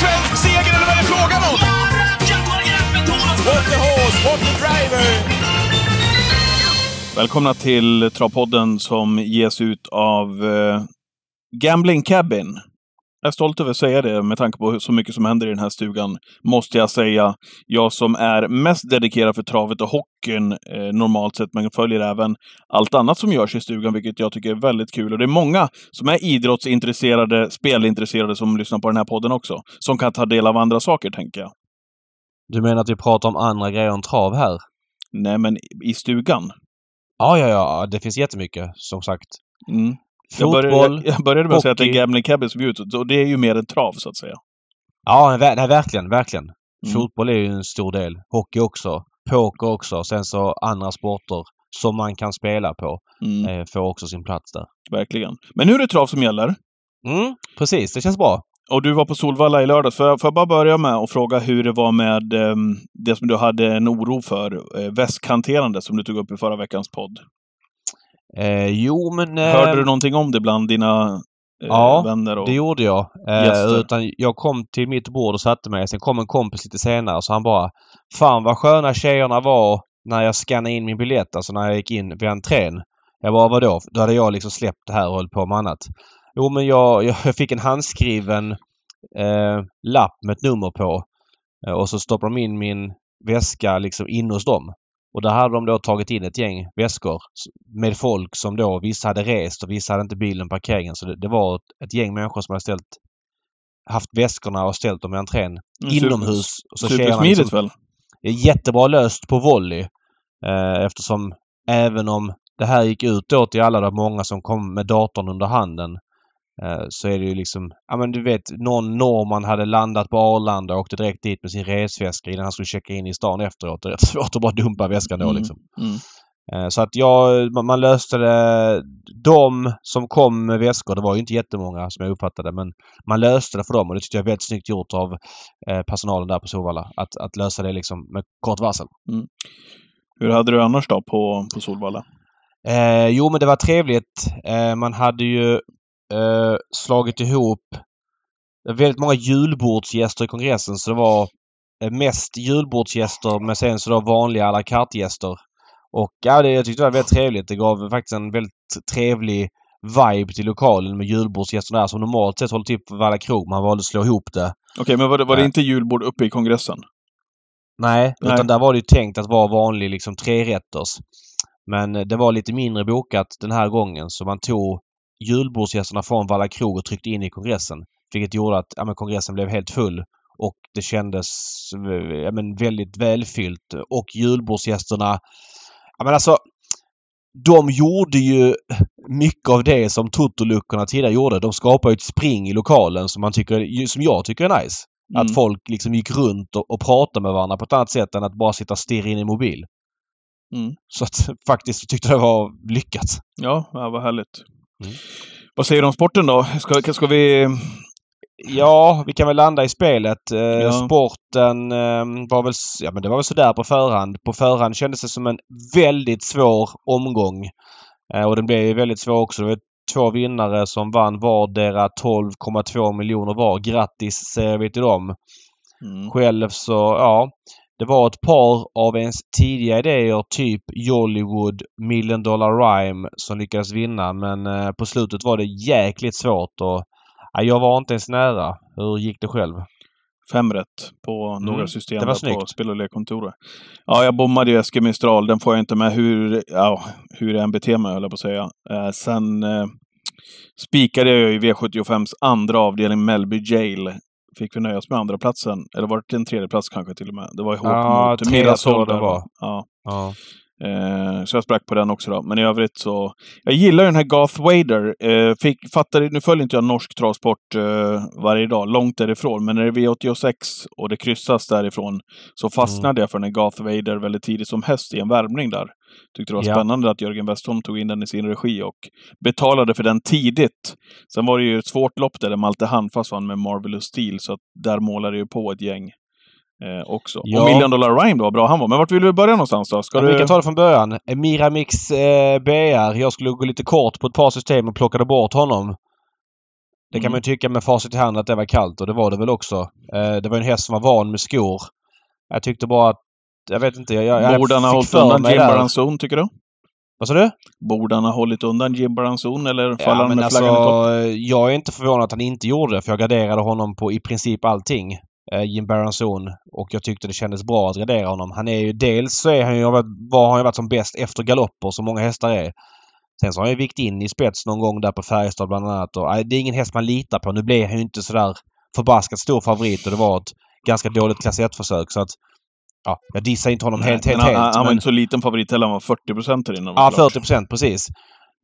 svensk seger eller vad är det frågan om? What the horse, what the driver! Välkomna till Travpodden som ges ut av eh, Gambling Cabin. Jag är stolt över att säga det med tanke på så mycket som händer i den här stugan, måste jag säga. Jag som är mest dedikerad för travet och hockeyn eh, normalt sett, men följer även allt annat som görs i stugan, vilket jag tycker är väldigt kul. Och det är många som är idrottsintresserade, spelintresserade, som lyssnar på den här podden också. Som kan ta del av andra saker, tänker jag. Du menar att vi pratar om andra grejer än trav här? Nej, men i stugan. Ja, ja, ja. Det finns jättemycket, som sagt. Mm. Jag Fotboll, började, jag, började med att säga att det är. Gambling ut, och det är ju mer en trav, så att säga. Ja, nej, verkligen, verkligen. Mm. Fotboll är ju en stor del. Hockey också. Poker också. Sen så andra sporter som man kan spela på Mm, eh, får också sin plats där. Verkligen. Men nu är det trav som gäller. Mm, precis. Det känns bra. Och du var på Solvalla i lördags. Får jag, får jag bara börja med att fråga hur det var med ehm, det som du hade en oro för, eh, väskhanterande, som du tog upp i förra veckans podd. Eh, jo, men... Eh, Hörde du någonting om det bland dina eh, Ja, vänner? Och... Det gjorde jag. Eh, utan jag kom till mitt bord och satte mig. Sen kom en kompis lite senare så han bara Fan vad sköna tjejerna var när jag scannade in min biljett, alltså när jag gick in vid entrén. Jag bara vadå? Då hade jag liksom släppt det här och höll på med annat. Jo men jag, jag, fick en handskriven eh, lapp med ett nummer på. Eh, och så stoppade de in min väska liksom in hos dem. Och där hade de då tagit in ett gäng väskor med folk som då vissa hade rest och vissa hade inte bilen på parkeringen. Så det, det var ett, ett gäng människor som hade ställt haft väskorna och ställt dem i entrén Mm, inomhus. Supersmidigt liksom- väl? jättebra löst på volley. Eh, eftersom även om det här gick ut då till alla de många som kom med datorn under handen så är det ju liksom, ja men du vet någon norrman hade landat på Arlanda och åkte direkt dit med sin resväska innan han skulle checka in i stan efteråt. Det är rätt svårt att bara dumpa väskan då Mm, liksom. Mm. Eh, Så att jag, man- löste det. De som kom med väskor, det var ju inte jättemånga som jag uppfattade men man löste det för dem och det tyckte jag är väldigt snyggt gjort av eh, personalen där på Solvalla. Att, att lösa det liksom med kort varsel. Hur hade du annars då på, på Solvalla? Eh, jo men det var trevligt. Eh, man hade ju eh, slagit ihop väldigt många julbordsgäster i kongressen så det var eh, mest julbordsgäster men sen så då vanliga à la carte-gäster. Och ja, det, jag tyckte det var väldigt trevligt. Det gav faktiskt en väldigt trevlig vibe till lokalen med julbordsgäster där som normalt sett håller till på Valla krog. Man valde att slå ihop det. Okej, men var det, var det Nej. inte julbord uppe i kongressen? Nej, Nej. utan där var det ju tänkt att vara vanlig liksom trerätters. Men eh, det var lite mindre bokat den här gången så man tog julbordsgästerna från Valla krog och tryckte in i kongressen. Vilket gjorde att ja, kongressen blev helt full och det kändes ja, men väldigt välfyllt. Och julbordsgästerna... Ja, men alltså, de gjorde ju mycket av det som Totoluckorna tidigare gjorde. De skapade ett spring i lokalen som, man tycker, som jag tycker är nice. Mm. Att folk liksom gick runt och, och pratade med varandra på ett annat sätt än att bara sitta och stirra in i mobil. Mm. Så att faktiskt tyckte jag det var lyckat. Ja, ja, vad härligt. Mm. Vad säger du om sporten då? Ska, ska vi... Ja, vi kan väl landa i spelet. Eh, Ja. Sporten eh, var väl, ja men det var väl sådär på förhand. På förhand kändes det som en väldigt svår omgång. Eh, och den blev väldigt svår också. Det var två vinnare som vann vardera 12,2 miljoner var. Grattis säger vi till dem. Mm. Själv så, ja. Det var ett par av ens tidiga idéer, typ Jollywood, Million Dollar Rhyme, som lyckades vinna. Men eh, på slutet var det jäkligt svårt och ja, jag var inte ens nära. Hur gick det själv? Fem rätt på några Mm, system det var där på spel och lekkontoret. Ja, jag bommade ju Eskil Mistral. Den får jag inte med hur, ja, hur jag än beter mig, höll jag på att säga. Eh, sen eh, spikade jag ju i V75s andra avdelning, Melby Jail. Fick vi nöja oss med andra platsen Eller var det en tredje plats kanske till och med? Det var ihop Ja, mot tror jag det var. Ja. Ja. Eh, så jag sprack på den också då. Men i övrigt så... Jag gillar den här Garth Wader. Eh, fick, fattade, nu följer inte jag norsk travsport eh, varje dag, långt därifrån. Men när det är V86 och det kryssas därifrån så fastnade jag för den här Garth Wader väldigt tidigt som häst i en värmning där. Tyckte det var Ja. spännande att Jörgen Westholm tog in den i sin regi och betalade för den tidigt. Sen var det ju ett svårt lopp där, där Malte Handfast vann med Marvelous Steel, så att där målade ju på ett gäng eh, också. Ja. Och Million Dollar Rhyme då, bra han var. Men vart vill du börja någonstans då? Ska Ja, du... Vi kan ta det från början. Eh, Miramix eh, BR. Jag skulle gå lite kort på ett par system och plockade bort honom. Det kan Mm. man ju tycka med facit i hand att det var kallt och det var det väl också. Eh, det var en häst som var van med skor. Jag tyckte bara att... Jag vet inte. Jag, jag Borde han ha hållit undan Jim Baranzon, tycker du? Vad sa du? Borde han ha hållit undan Jim Baranzon eller faller Ja, han med alltså, flaggan i topp? jag är inte förvånad att han inte gjorde det för jag graderade honom på i princip allting. Eh, Jim Baranzon. Och jag tyckte det kändes bra att gradera honom. Han är ju dels så är han ju, var han ju varit som bäst efter galopper som många hästar är. Sen så har han ju vikt in i spets någon gång där på Färjestad bland annat. Och, nej, det är ingen häst man litar på. Nu blev han ju inte sådär förbaskat stor favorit och det var ett ganska dåligt klass 1-försök så att... Ja, jag dissar inte honom helt, helt, han, helt. han var men- inte så liten favorit heller. Han var 40 procent där inne. Ja, klart. 40 procent precis.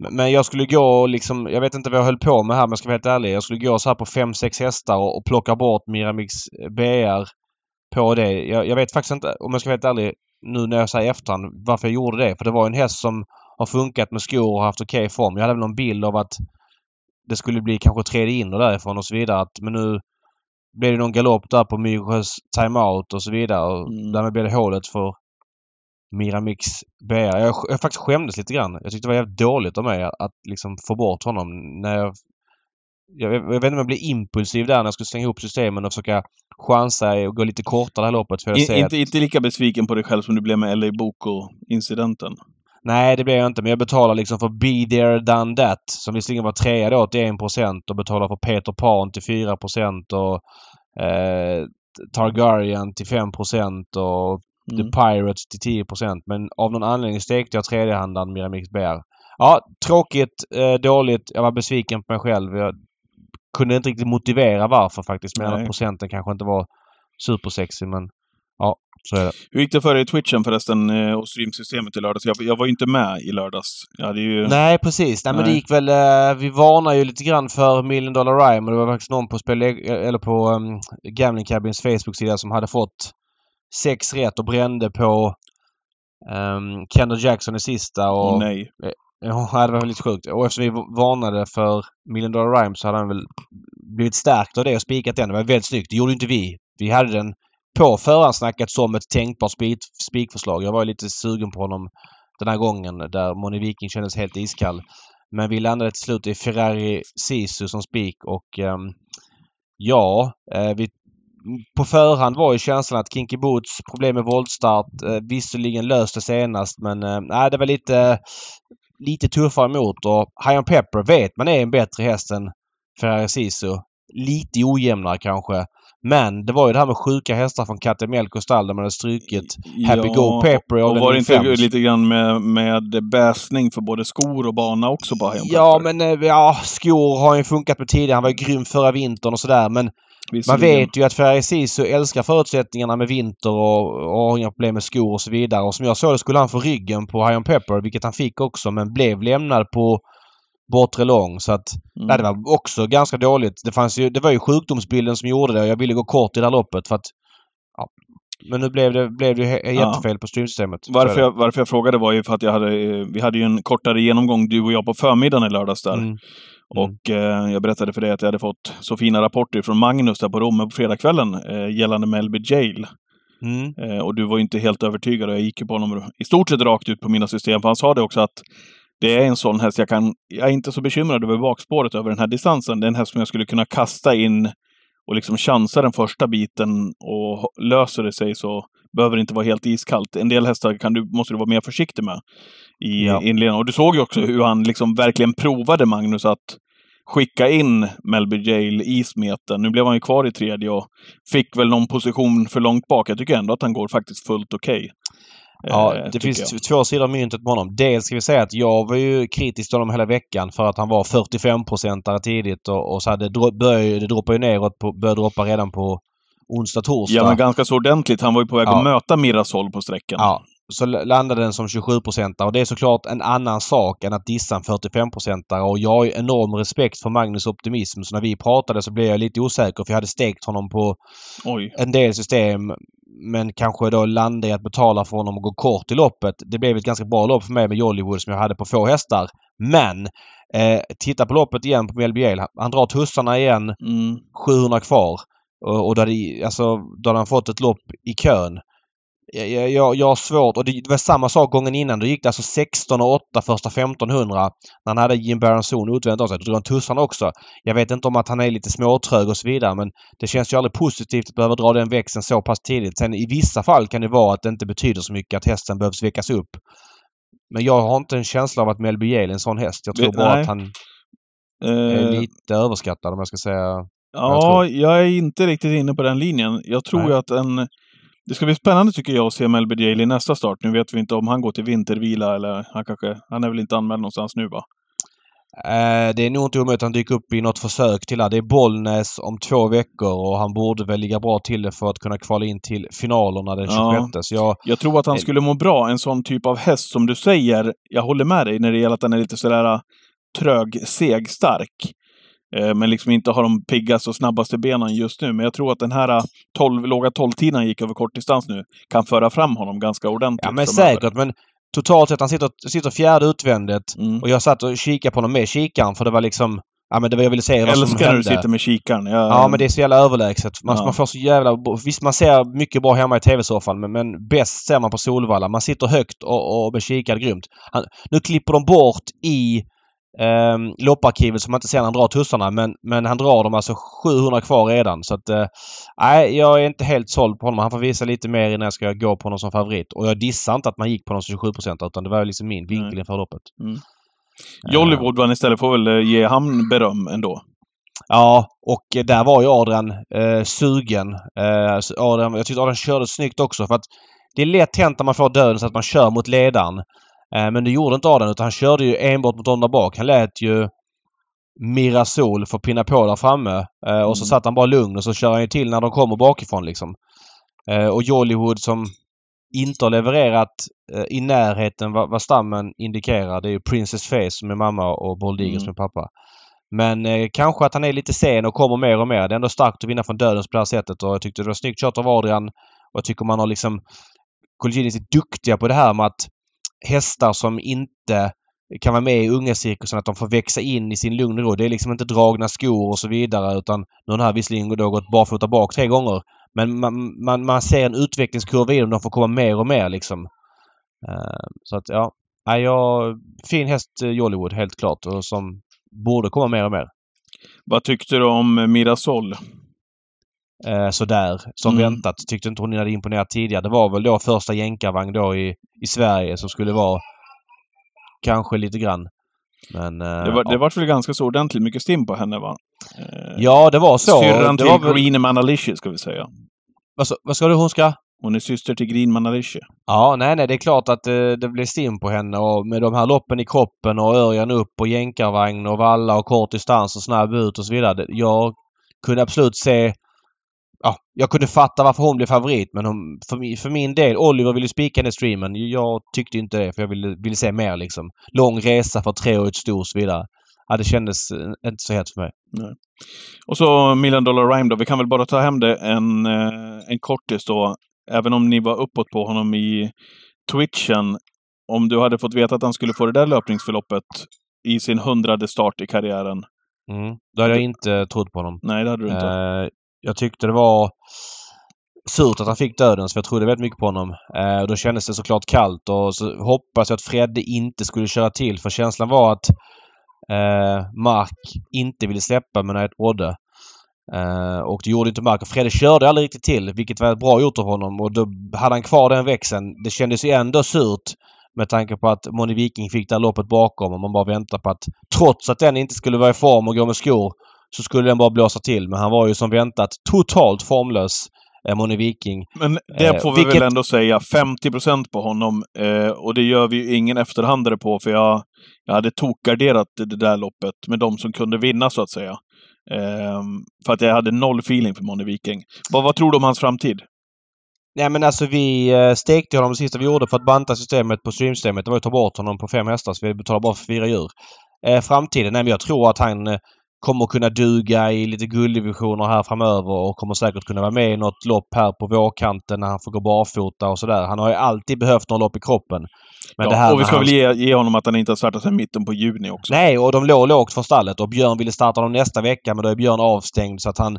Men- jag skulle gå liksom, jag vet inte vad jag höll på med här men jag ska vara helt ärlig. Jag skulle gå så här på 5-6 hästar och, och plocka bort Miramix BR på det. Jag, jag vet faktiskt inte, om jag ska vara helt ärlig, nu när jag säger efterhand varför jag gjorde det. För det var en häst som har funkat med skor och haft okej form. Jag hade väl någon bild av att det skulle bli kanske tredje in och därifrån och så vidare. Att, men nu blev det någon galopp där på Myres timeout och så vidare. Och Mm. Därmed blev det hålet för Miramix BR. Jag, jag faktiskt skämdes lite grann. Jag tyckte det var jävligt dåligt av mig att, att liksom få bort honom när jag... Jag, jag vet inte om jag blev impulsiv där när jag skulle slänga ihop systemen och försöka chansa och gå lite kortare det här loppet. För jag In, inte, att, inte lika besviken på dig själv som du blev med LA Boko-incidenten. nej, det blev jag inte. Men jag betalar liksom för Be There Done That som visserligen var trea då till 1% och betalar för Peter Pan till 4% och eh, Targaryen till 5% och Mm. The Pirates till 10% men av någon anledning stekte jag tredjehandaren Miramix BR. Ja, tråkigt, eh, dåligt. Jag var besviken på mig själv. Jag kunde inte riktigt motivera varför faktiskt. Men Nej. att procenten kanske inte var supersexy men ja, så är det. Hur gick det för dig i Twitchen förresten eh, och streamsystemet i lördags? Jag, jag var ju inte med i lördags. Ju... Nej, precis. Nej, men det Nej. gick väl... Eh, vi varnade ju lite grann för Million Dollar Rhyme och det var faktiskt någon på, spel, eller på um, Gambling Cabins Facebook-sida som hade fått sex rätt och brände på um, Kendall Jackson i sista och... Åh, nej. Ja, det var lite sjukt. Och eftersom vi varnade för Million Dollar Rhyme så hade han väl blivit stärkt av det och spikat den. Det var väldigt snyggt. Det gjorde inte vi. Vi hade den på förhandsnackat som ett tänkbart spik, spikförslag. Jag var lite sugen på honom den här gången där Moni Viking kändes helt iskall. Men vi landade till slut i Ferrari Sisu som spik och ehm, ja, eh, vi, på förhand var ju känslan att Kinky Boots problem med voltstart eh, visserligen löste senast men eh, det var lite lite tuffare emot och High Pepper vet man är en bättre häst än Ferrari Sisu. Lite ojämnare kanske. Men det var ju det här med sjuka hästar från Katemelko stall där man hade strukit Happy Go Pepper i och var det inte lite grann med, med bäsning för både skor och bana också på Ja, men eh, ja, skor har ju funkat med tidigare. Han var ju grym förra vintern och sådär. Men man vet ju att Ferrari Sisu älskar förutsättningarna med vinter och, och har inga problem med skor och så vidare. Och som jag såg det skulle han få ryggen på High on Pepper, vilket han fick också, men blev lämnad på bortre lång. Så att Mm. nej, det var också ganska dåligt. Det, fanns ju, det var ju sjukdomsbilden som gjorde det och jag ville gå kort i det här loppet för att... Ja. Men nu blev det, blev det jättefel på streamsystemet. Så är Varför jag, varför jag frågade var ju för att jag hade, vi hade ju en kortare genomgång, du och jag, på förmiddagen i lördags där. Mm. Och eh, jag berättade för dig att jag hade fått så fina rapporter från Magnus där på Romme på fredagskvällen eh, gällande Melby Jail. Mm. Eh, och du var ju inte helt övertygad och jag gick ju på honom i stort sett rakt ut på mina system. För han sa det också att det är en sån häst jag kan... Jag är inte så bekymrad över bakspåret över den här distansen. Det är en häst som jag skulle kunna kasta in och liksom chansa den första biten och löser det sig så behöver det inte vara helt iskallt. En del hästar kan du, måste du vara mer försiktig med i Ja. inledningen. Och du såg ju också hur han liksom verkligen provade Magnus att skicka in Melby Jail i smeten. Nu blev han ju kvar i tredje och fick väl någon position för långt bak. Jag tycker ändå att han går faktiskt fullt okej. Ja, Eh, det finns jag. två sidor av myntet med honom. Dels ska vi säga att jag var ju kritisk till honom hela veckan för att han var 45-procentare tidigt och, och så hade började, det droppade ju neråt, på, började droppa redan på onsdag, torsdag. Ja, men ganska så ordentligt. Han var ju på väg Ja. att möta Mirasol på sträckan. Ja, så landade den som 27-procentare och det är såklart en annan sak än att dissa en 45-procentare och jag har ju enorm respekt för Magnus optimism så när vi pratade så blev jag lite osäker för jag hade stekt honom på Oj. en del system men kanske då landa i att betala för honom och gå kort i loppet. Det blev ett ganska bra lopp för mig med Jollywood som jag hade på få hästar. Men eh, titta på loppet igen på Melby Han, han drar tussarna igen, Mm. 700 kvar. Och, och då, hade, alltså, då hade han fått ett lopp i kön. Jag, jag, jag har svårt och det, var samma sak gången innan. Då gick det alltså 16 och 8 första 1500 när han hade Jim Baranzon utvänt av sig. Då drog han tussarna också. Jag vet inte om att han är lite småtrög och så vidare men det känns ju aldrig positivt att behöva dra den växeln så pass tidigt. Sen i vissa fall kan det vara att det inte betyder så mycket att hästen behövs väckas upp. Men jag har inte en känsla av att Melby Yale är en sån häst. Jag tror bara Nej. att han är Eh, lite överskattad om jag ska säga. Ja, tror. jag är inte riktigt inne på den linjen. Jag tror ju att en... Det ska bli spännande tycker jag att se Melby Daly i nästa start. Nu vet vi inte om han går till vintervila eller han kanske... Han är väl inte anmäld någonstans nu va? Eh, det är nog inte omöjligt att han dyker upp i något försök till det. Det är Bollnäs om två veckor och han borde väl ligga bra till det för att kunna kvala in till finalerna den 26. Ja. Så jag, Jag tror att han Eh. skulle må bra, en sån typ av häst som du säger. Jag håller med dig när det gäller att den är lite sådär äh, trög, seg, stark. Eh, Men liksom inte har de piggaste och snabbaste benen just nu. Men jag tror att den här äh, 12, låga 12-tiden han gick över kortdistans nu kan föra fram honom ganska ordentligt. ja men säkert men totalt sett han sitter, sitter fjärde utvändigt Mm. och jag satt och kikade på honom med kikaren för det var liksom Ja men det var jag ville säga vad som Älskar när du hände. sitter med kikaren. Jag, Ja men det är så jävla överlägset. Man, Ja. man får så jävla... Visst man ser mycket bra hemma i TV-soffan men, men bäst ser man på Solvalla. Man sitter högt och, och med kikar grymt. Han, nu klipper de bort i um, lopparkivet så man inte ser när han drar tussarna men, men han drar dem alltså 700 kvar redan så att... eh, Nej, jag är inte helt såld på honom. Han får visa lite mer innan jag ska gå på honom som favorit. Och jag dissar inte att man gick på honom som 27% utan det var liksom min vinkel inför loppet. Jollywood vann istället får väl eh, ge han beröm ändå. Ja, och eh, där var ju Adrian eh, sugen. Eh, så Adrian, jag tyckte Adrian körde snyggt också för att det är lätt hänt när man får döden så att man kör mot ledaren. Eh, men det gjorde inte Adrian utan han körde ju enbart mot dem där bak. Han lät ju Mirasol få pinna på där framme eh, och så Mm. satt han bara lugn och så kör han ju till när de kommer bakifrån liksom. Eh, och Jollywood som inte har levererat i närheten vad, stammen indikerar. Det är ju Princess Face som är mamma och Bold Eagle Mm. som är pappa. Men eh, kanske att han är lite sen och kommer mer och mer. Det är ändå starkt att vinna från dödens på det här sättet och jag tyckte det var snyggt kört av Adrian. Och jag tycker man har liksom... Colginis är duktiga på det här med att hästar som inte kan vara med i ungecirkusen, att de får växa in i sin lugn och ro. Det är liksom inte dragna skor och så vidare utan nu har den här visserligen då gått barfota bak tre gånger. Men man, man, man ser en utvecklingskurva i dem. De får komma mer och mer liksom. Eh, så att ja. ja fin häst eh, Jollywood helt klart och som borde komma mer och mer. Vad tyckte du om Mirasol? Eh, sådär. Som Mm. väntat. Tyckte inte hon hade imponerat tidigare. Det var väl då första jänkarvagn då i, i Sverige som skulle vara kanske lite grann. Men... eh, Det var, ja. det var väl ganska så ordentligt mycket stim på henne va? Eh, ja, det var så. Syrran till var Green Manalishi ska vi säga. vad, vad ska du hon ska? Hon är syster till Green Manalishi. Ja, nej, nej, det är klart att eh, det blev stim på henne och med de här loppen i kroppen och Örjan upp och jänkarvagn och valla och kort distans och snabb ut och så vidare. Jag kunde absolut se... Ja, jag kunde fatta varför hon blev favorit men hon, för, min, för min del, Oliver ville spika henne streamen. Jag tyckte inte det för jag ville, ville se mer liksom. Lång resa för treårigt sto och så vidare. Ja, det kändes eh, inte så hett för mig. Och så Million Dollar Rhyme då. Vi kan väl bara ta hem det en, eh, en kortis då. Även om ni var uppåt på honom i Twitchen. Om du hade fått veta att han skulle få det där löpningsförloppet i sin hundrade start i karriären. Mm. Då hade jag inte trott på honom. Nej, det hade du inte. Jag tyckte det var surt att han fick dödens för jag trodde väldigt mycket på honom. Eh, och då kändes det såklart kallt och så hoppas jag att Fredde inte skulle köra till för känslan var att eh, Mark inte ville släppa med ett Odde. Eh, och det gjorde inte Mark. Och Fredde körde aldrig riktigt till vilket var bra gjort av honom och då hade han kvar den växeln. Det kändes ju ändå surt med tanke på att Moni Viking fick det här loppet bakom och man bara väntar på att trots att den inte skulle vara i form och gå med skor så skulle den bara blåsa till. Men han var ju som väntat totalt formlös, eh, Moni Viking. Men det eh, får vi vilket- väl ändå säga. 50 procent på honom. Eh, och det gör vi ju ingen efterhandare på, för jag, jag hade tokgarderat det där loppet med de som kunde vinna, så att säga. Eh, för att jag hade noll feeling för Moni Viking. Vad, vad tror du om hans framtid? Nej men alltså vi eh, stekte honom det sista vi gjorde för att banta systemet på streamsystemet. Det var att ta bort honom på fem hästar så vi betalade bara för fyra djur. Eh, framtiden? Nej men jag tror att han kommer kunna duga i lite gulddivisioner här framöver och kommer säkert kunna vara med i något lopp här på vårkanten när han får gå barfota och sådär. Han har ju alltid behövt några lopp i kroppen. Men ja, och vi ska hans- väl ge, ge honom att han inte har startat sedan mitten på juni också. Nej, och de låg lågt från stallet och Björn ville starta dem nästa vecka men då är Björn avstängd så att han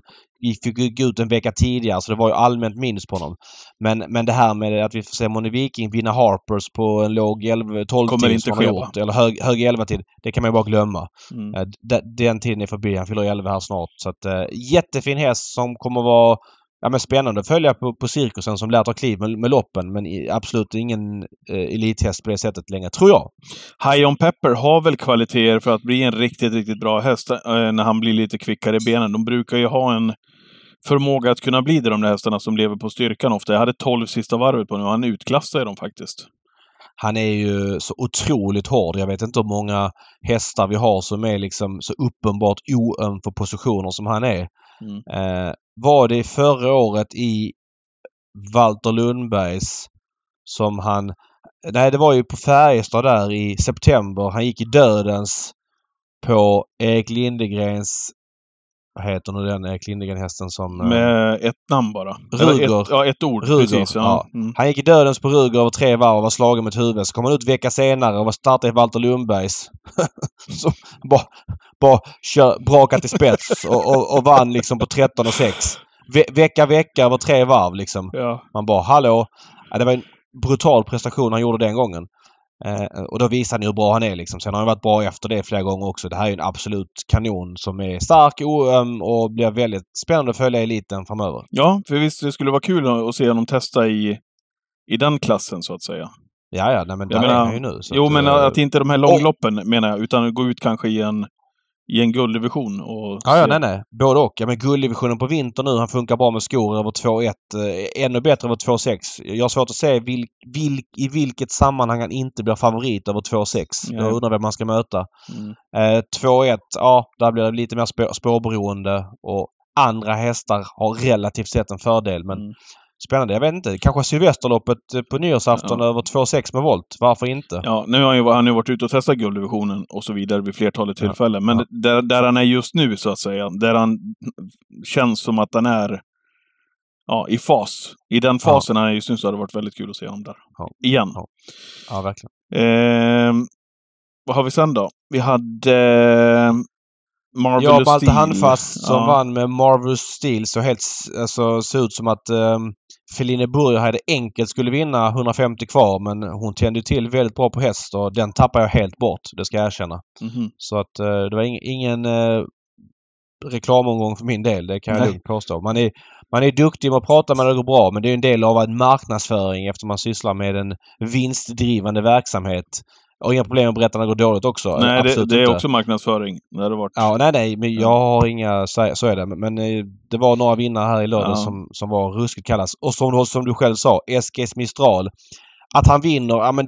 fick gå ut en vecka tidigare så det var ju allmänt minus på honom. Men, men det här med att vi får se Moni Viking vinna Harpers på en låg 11, 12 Kommer tid inte som han har ske, va? gjort, eller hög, hög 11 tid. Det kan man ju bara glömma. Mm. Eh, de- Den tiden är förbi. Han fyller 11 här snart. Så att, eh, jättefin häst som kommer vara ja, men spännande att följa på, på cirkusen som lär ta kliv med, med loppen men i, absolut ingen eh, elithäst på det sättet längre, tror jag. High on Pepper har väl kvaliteter för att bli en riktigt, riktigt bra häst eh, när han blir lite kvickare i benen. De brukar ju ha en förmåga att kunna bli det, de där hästarna som lever på styrkan ofta. Jag hade 12 sista varvet på nu han utklassade dem faktiskt. Han är ju så otroligt hård. Jag vet inte hur många hästar vi har som är liksom så uppenbart oöm för positioner som han är. Mm. Eh, var det förra året i Walter Lundbergs som han... Nej, det var ju på Färjestad där i september. Han gick i dödens på Erik Lindegrens... Vad heter nu den Erik Lindegren-hästen som... eh, Med ett namn bara. Ruger. Ett, ja, ett ord. Ruger, Precis. Ja. Mm. Han gick i dödens på Ruger över tre varv och var slagen med huvudet. Så kom han ut vecka senare och var startade i Walter Lundbergs. så bara, bara kör, brakat i spets och, och, och vann liksom på 13 och 6. Ve, vecka, vecka över tre varv liksom. Ja. Man bara hallå! Ja, det var en brutal prestation han gjorde den gången. Eh, och då visade han hur bra han är liksom. Sen har han varit bra efter det flera gånger också. Det här är en absolut kanon som är stark, oöm och blir väldigt spännande att följa i eliten framöver. ja, för visst det skulle vara kul att se honom testa i, i den klassen så att säga. Ja, ja, nej, men där Jag är menar- han ju nu. Jo, att, men eh, att inte de här långloppen menar jag, utan gå ut kanske i en, i en gulddivision och Ja, ja, nej, nej. Både och. Ja, men gulddivisionen på vinter nu, han funkar bra med skor över 2,1. Eh, ännu bättre över 2,6. Jag har svårt att se vil, vil, i vilket sammanhang han inte blir favorit över 2,6. Ja. Jag undrar vem man ska möta. Mm. Eh, 2,1, ja, där blir det lite mer spår, spårberoende och andra hästar har relativt sett en fördel. Men Mm. Spännande. Jag vet inte. Kanske Sylvesterloppet eh, på nyårsafton Ja. över 2,6 med volt. Varför inte? Ja, nu har han ju, han har varit ute och testat gulddivisionen och så vidare vid flertalet Ja. tillfällen. Men Ja. där, där han är just nu, så att säga, där han känns som att han är ja, i fas. I den fasen han är just nu så hade det varit väldigt kul att se honom där. Ja. Igen. Ja. Ja, verkligen. Ehm, vad har vi sen då? Vi hade eh, Marvelous Ja, Malte. Handfast som Ja. vann med Marvelous Steel så helt alltså, såg ut som att um, Feline Burger hade enkelt skulle vinna 150 kvar men hon tände till väldigt bra på häst och den tappade jag helt bort, det ska jag erkänna. Mhm. Så att eh, det var ing, ingen uh, reklamomgång för min del, det kan jag Nej. lugnt påstå. Man är, man är duktig med att prata när det går bra men det är en del av en marknadsföring eftersom man sysslar med en vinstdrivande verksamhet. Och inga problem med att berätta när det går dåligt också. Nej, det, det är inte. också marknadsföring. Det hade varit... Ja, nej, nej, men jag har inga... Så är det. Men, eh, det var några vinnare här i lördag Ja. som, som var ruskigt kallas. Och som, som du själv sa, SGS Mistral. Att han vinner, ja men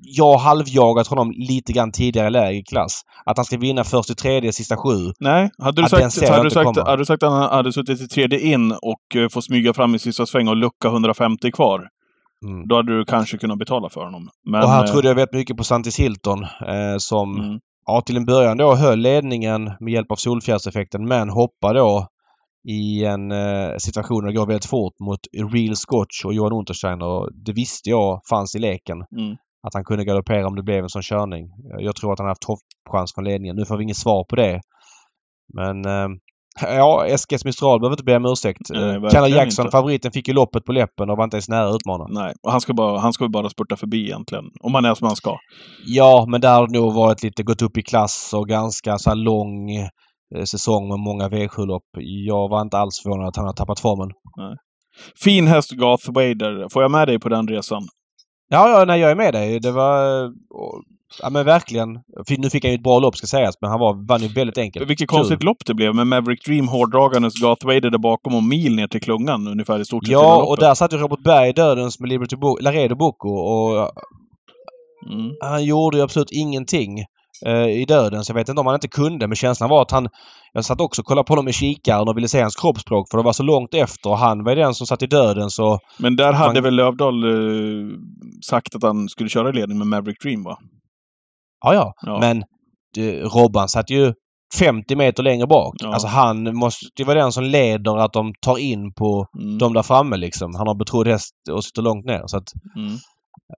jag har halvjagat honom lite grann tidigare i lägre klass. Att han ska vinna först i tredje, sista sju. Nej, hade du sagt, jag hade du sagt, hade du sagt att han hade suttit i tredje in och uh, få smyga fram i sista sväng och lucka 150 kvar, Mm. då hade du kanske kunnat betala för honom. Men, och här eh, trodde jag väldigt mycket på Santis Hilton eh, som mm, ja, till en början då höll ledningen med hjälp av solfjällseffekten men hoppade då i en eh, situation där det går väldigt fort mot Real Scotch och Johan Unterstein och det visste jag fanns i leken. mm. Att han kunde galoppera om det blev en sån körning. Jag tror att han har haft toppchans från ledningen. Nu får vi inget svar på det. Men eh, ja, SGS Mistral behöver inte be om ursäkt. Nej, Eh, Kalle Jackson, inte. favoriten, fick ju loppet på läppen och var inte ens nära att utmana. Nej, och han ska, bara, han ska bara spurta förbi egentligen. Om han är som han ska. Ja, men där har det nog varit lite gått upp i klass och ganska så här lång eh, säsong med många V7-lopp. Jag var inte alls förvånad att han har tappat formen. Fin häst Garth Wader. Får jag med dig på den resan? Ja, ja, nej, jag är med dig. Det var... Ja, men verkligen. Nu fick han ju ett bra lopp ska sägas, men han var, vann ju väldigt enkelt. Vilket Kul. konstigt lopp det blev med Maverick Dream hårdragandes Garth Wader där bakom och mil ner till klungan ungefär i stort sett Ja, och där satt ju Robert Berg i dödens med Liberty Bo- Laredo Bocco och Mm. han gjorde ju absolut ingenting eh, i döden. Så jag vet inte om han inte kunde, men känslan var att han... Jag satt också och kollade på honom med kikaren och ville se hans kroppsspråk för det var så långt efter och han var ju den som satt i döden så... Men där hade Man- väl Lövdahl eh, sagt att han skulle köra i ledning med Maverick Dream va? Ja, ja. Ja. Men eh, Robban satt ju 50 meter längre bak. Ja. Alltså han måste ju vara den som leder att de tar in på Mm. de där framme liksom. Han har betrodd häst och sitter långt ner. Så att, Mm.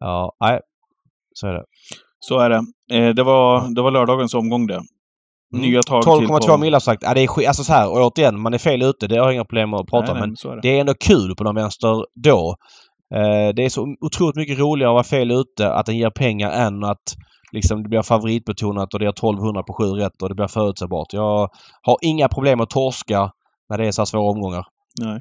ja, nej. Så är det. Så är det. Eh, det, var, det var lördagens omgång det. Nya tag till 12,2 på... mil sagt. Ja, det är skit. Alltså så här, och återigen, man är fel ute. Det har jag inga problem att prata om. Men är det. det är ändå kul på någon vänster då. Eh, det är så otroligt mycket roligare att vara fel ute, att den ger pengar än att liksom det blir favoritbetonat och det är 1200 på 7 rätt och det blir förutsägbart. Jag har inga problem att torska när det är så här svåra omgångar. Nej.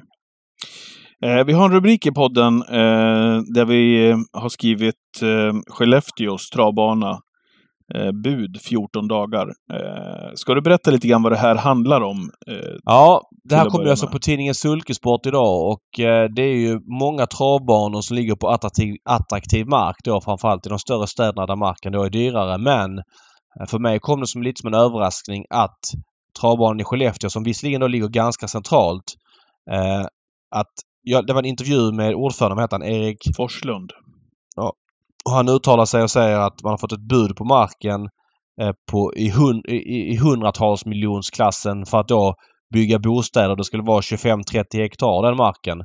Eh, vi har en rubrik i podden eh, där vi eh, har skrivit eh, Skellefteås travbana. Eh, bud 14 dagar. Eh, ska du berätta lite grann vad det här handlar om? Eh, Ja, det här kommer alltså på tidningen Sulkesport idag och eh, det är ju många travbanor som ligger på attraktiv, attraktiv mark då framförallt i de större städerna där marken då är dyrare. Men eh, för mig kom det som lite som en överraskning att travbanan i Skellefteå som visserligen då ligger ganska centralt eh, att ja, det var en intervju med ordföranden, vad heter han, Erik Forslund. och han uttalar sig och säger att man har fått ett bud på marken eh, på, i, hun, i, i hundratals miljonsklassen för att då bygga bostäder. Det skulle vara 25-30 hektar den marken.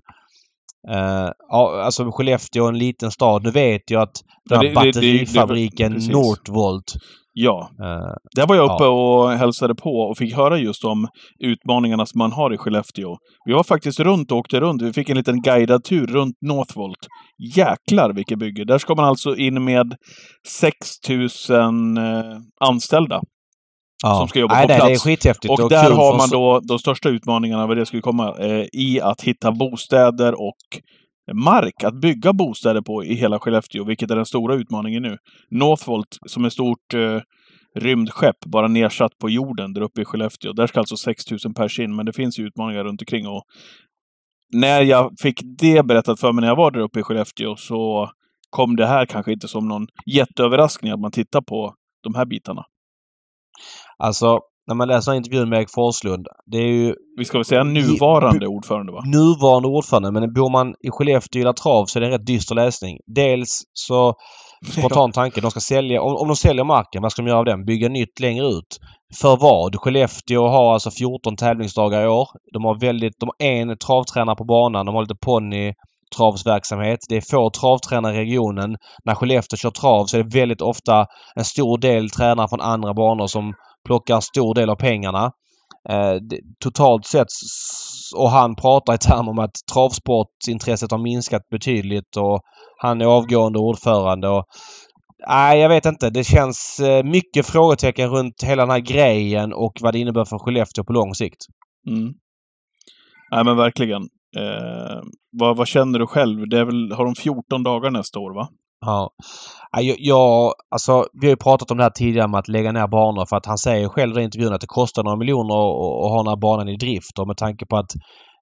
Eh, ja, alltså Skellefteå är en liten stad. Nu vet jag att den här det- det- det- batterifabriken det- precis. Northvolt Ja, eh, där var jag uppe och hälsade på och fick höra just om utmaningarna som man har i Skellefteå. Vi var faktiskt runt och åkte runt. Vi fick en liten guidad tur runt Northvolt. Jäklar vilket bygge! Där ska man alltså in med 6000 eh, anställda. ja. Som ska jobba Nej, på nej, plats. skithäftigt. Och där har man då de största utmaningarna, vad det skulle komma, eh, i att hitta bostäder och mark att bygga bostäder på i hela Skellefteå, vilket är den stora utmaningen nu. Northvolt, som är stort eh, rymdskepp, bara nedsatt på jorden där uppe i Skellefteå. Där ska alltså 6000 pers in, men det finns ju utmaningar runt omkring. Och när jag fick det berättat för mig när jag var där uppe i Skellefteå så kom det här kanske inte som någon jätteöverraskning att man tittar på de här bitarna. Alltså, när man läser intervjun med Erik Forslund. Det är ju Vi ska väl säga nuvarande ordförande, va? nuvarande ordförande. Men bor man i Skellefteå gillar trav så är det en rätt dyster läsning. Dels så spontan tanke. De ska sälja, om, om de säljer marken, vad ska de göra av den? Bygga nytt längre ut. För vad? Skellefteå har alltså 14 tävlingsdagar i år. De har väldigt, de har en travtränare på banan. De har lite ponny travsverksamhet. Det är få travtränare i regionen. När Skellefteå kör trav så är det väldigt ofta en stor del tränare från andra banor som plockar stor del av pengarna. Eh, totalt sett och han pratar i termer om att travsportintresset har minskat betydligt och han är avgående ordförande och Nej, jag vet inte. Det känns eh, mycket frågetecken runt hela den här grejen och vad det innebär för Skellefteå på lång sikt. Mm. Nej, men verkligen. Eh, vad, vad känner du själv? Det är väl, har de 14 dagar nästa år, va? Ja. Jag, jag, alltså, vi har ju pratat om det här tidigare med att lägga ner banor för att han säger själv i intervjun att det kostar några miljoner att, att ha den här banan i drift och med tanke på att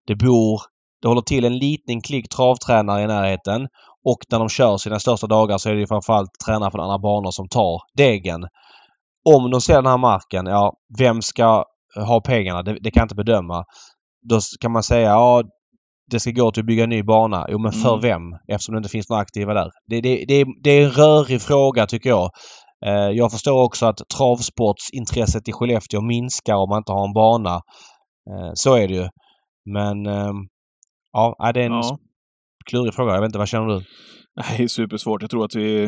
det bor, det håller till en liten klick travtränare i närheten och när de kör sina största dagar så är det ju framförallt tränare från andra banor som tar degen. Om de ser den här marken, ja, vem ska ha pengarna? Det, det kan jag inte bedöma. Då kan man säga, ja, det ska gå till att bygga en ny bana. Jo, men för Mm. vem? Eftersom det inte finns några aktiva där. Det, det, det, är, det är en rörig fråga tycker jag. Eh, jag förstår också att travsportsintresset i Skellefteå minskar om man inte har en bana. Eh, så är det ju. Men ehm, ja, det är en Ja. klurig fråga. Jag vet inte, vad känner du? Nej, supersvårt. Jag tror att vi,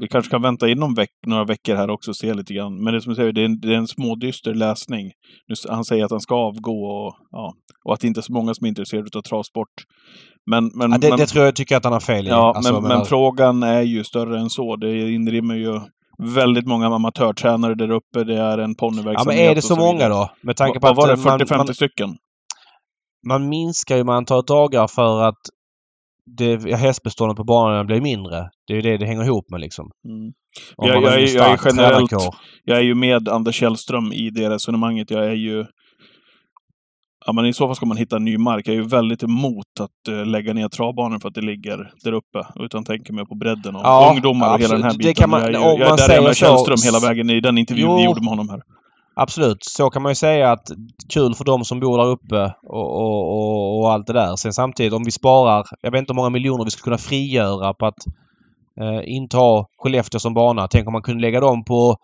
vi kanske kan vänta in veck, några veckor här också och se lite grann. Men det är som du säger, det är en, det är en smådyster läsning. Nu, han säger att han ska avgå och, ja, och att det inte är så många som är intresserade av travsport. Men, men, Ja, det, men, det tror jag tycker att han har fel i. ja, Alltså, men, men menar- frågan är ju större än så. Det inrymmer ju väldigt många amatörtränare där uppe. Det är en Ja, ponnyverksamhet. men är det och så många då? Med tanke på Vad var det? eh, man, 40-50 man, stycken? man minskar ju med antalet dagar för att det, hästbeståndet på banan blir mindre. Det är ju det det hänger ihop med liksom. Mm. Jag- jag är- jag är generellt-. Jag är ju med Anders Källström i det resonemanget. Jag är ju... Ja, men i så fall ska man hitta ny mark. Jag är ju väldigt emot att eh, lägga ner travbanor för att det ligger där uppe. Utan tänker mer på bredden och Ja, ungdomar och hela den här absolut. Det biten. kan man- jag är, ju, jag är man där säger med så- Källström hela vägen i den intervjun vi Jo. gjorde med honom här. Absolut. Så kan man ju säga att kul för de som bor där uppe och, och, och, och allt det där. Sen samtidigt om vi sparar, jag vet inte hur många miljoner vi skulle kunna frigöra på att eh, inte ha Skellefteå som bana. Tänk om man kunde lägga dem på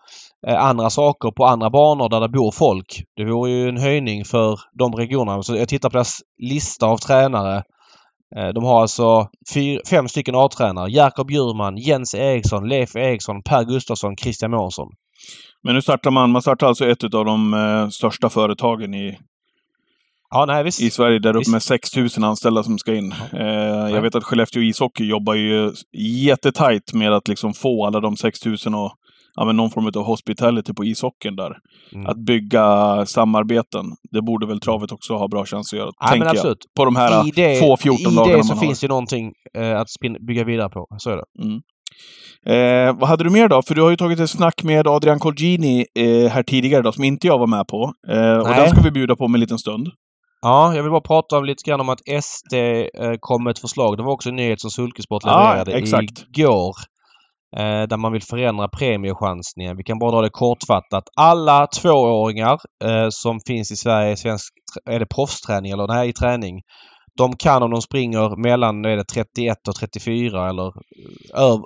eh, andra saker på andra banor där det bor folk. Det vore ju en höjning för de regionerna. Så jag tittar på deras lista av tränare. Eh, de har alltså fyr, fem stycken A-tränare. Jakob Bjurman, Jens Eriksson, Leif Eriksson, Per Gustafsson, Christian Månsson. Men nu startar man, man startar alltså ett av de eh, största företagen i, Ja, nej i Sverige där uppe med 6000 anställda som ska in. Eh, Ja. jag vet att Skellefteå ishockey jobbar ju jättetajt med att liksom få alla de 6000 och ja, men någon form av hospitality på ishockeyn där. Mm. Att bygga samarbeten. Det borde väl travet också ha bra chans att göra, Ja, tänker jag. På de här I det, få 14 I det så har. finns det någonting eh, att spin, bygga vidare på. Så är det. Eh, vad hade du mer då? För du har ju tagit ett snack med Adrian Colgini eh, här tidigare då, som inte jag var med på. Eh, och den ska vi bjuda på om en liten stund. Ja, jag vill bara prata om lite grann om att SD eh, kom med ett förslag. Det var också en nyhet som Sulkesport Ja, levererade exakt. igår. Eh, där man vill förändra premiechansningen. Vi kan bara dra det kortfattat. Alla tvååringar eh, som finns i Sverige svensk... Är det proffsträning eller nej, i träning? De kan om de springer mellan är det 31 och 34 eller över,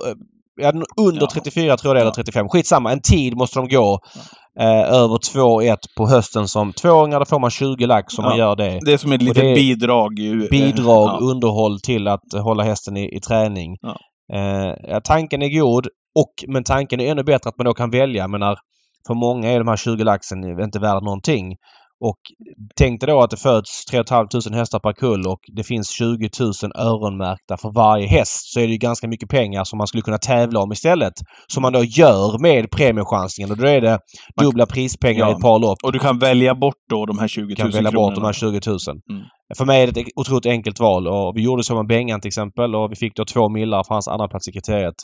ja, under Ja. 34 tror jag det är, eller Ja. 35. Skitsamma, en tid måste de gå eh, över 2,1 på hösten som tvååringar. Då får man 20 lax om man Ja. gör det Det är som ett litet bidrag. Ju, eh, bidrag, ja. underhåll till att hålla hästen i, i träning. Eh, tanken är god och men tanken är ännu bättre att man då kan välja. Jag menar, för många är de här 20 laxen inte värda någonting. Och tänk dig då att det föds 3 500 hästar per kull och det finns 20 000 öronmärkta för varje häst. Så är det ju ganska mycket pengar som man skulle kunna tävla om istället. Som man då gör med premiechansningen och då är det dubbla prispengar Ja. i ett par lopp Och du kan välja bort då de här 20 000 kan välja bort de här 20 000. Mm. För mig är det ett otroligt enkelt val och vi gjorde så med Bengan till exempel och vi fick då två millar för hans andra plats i kriteriet.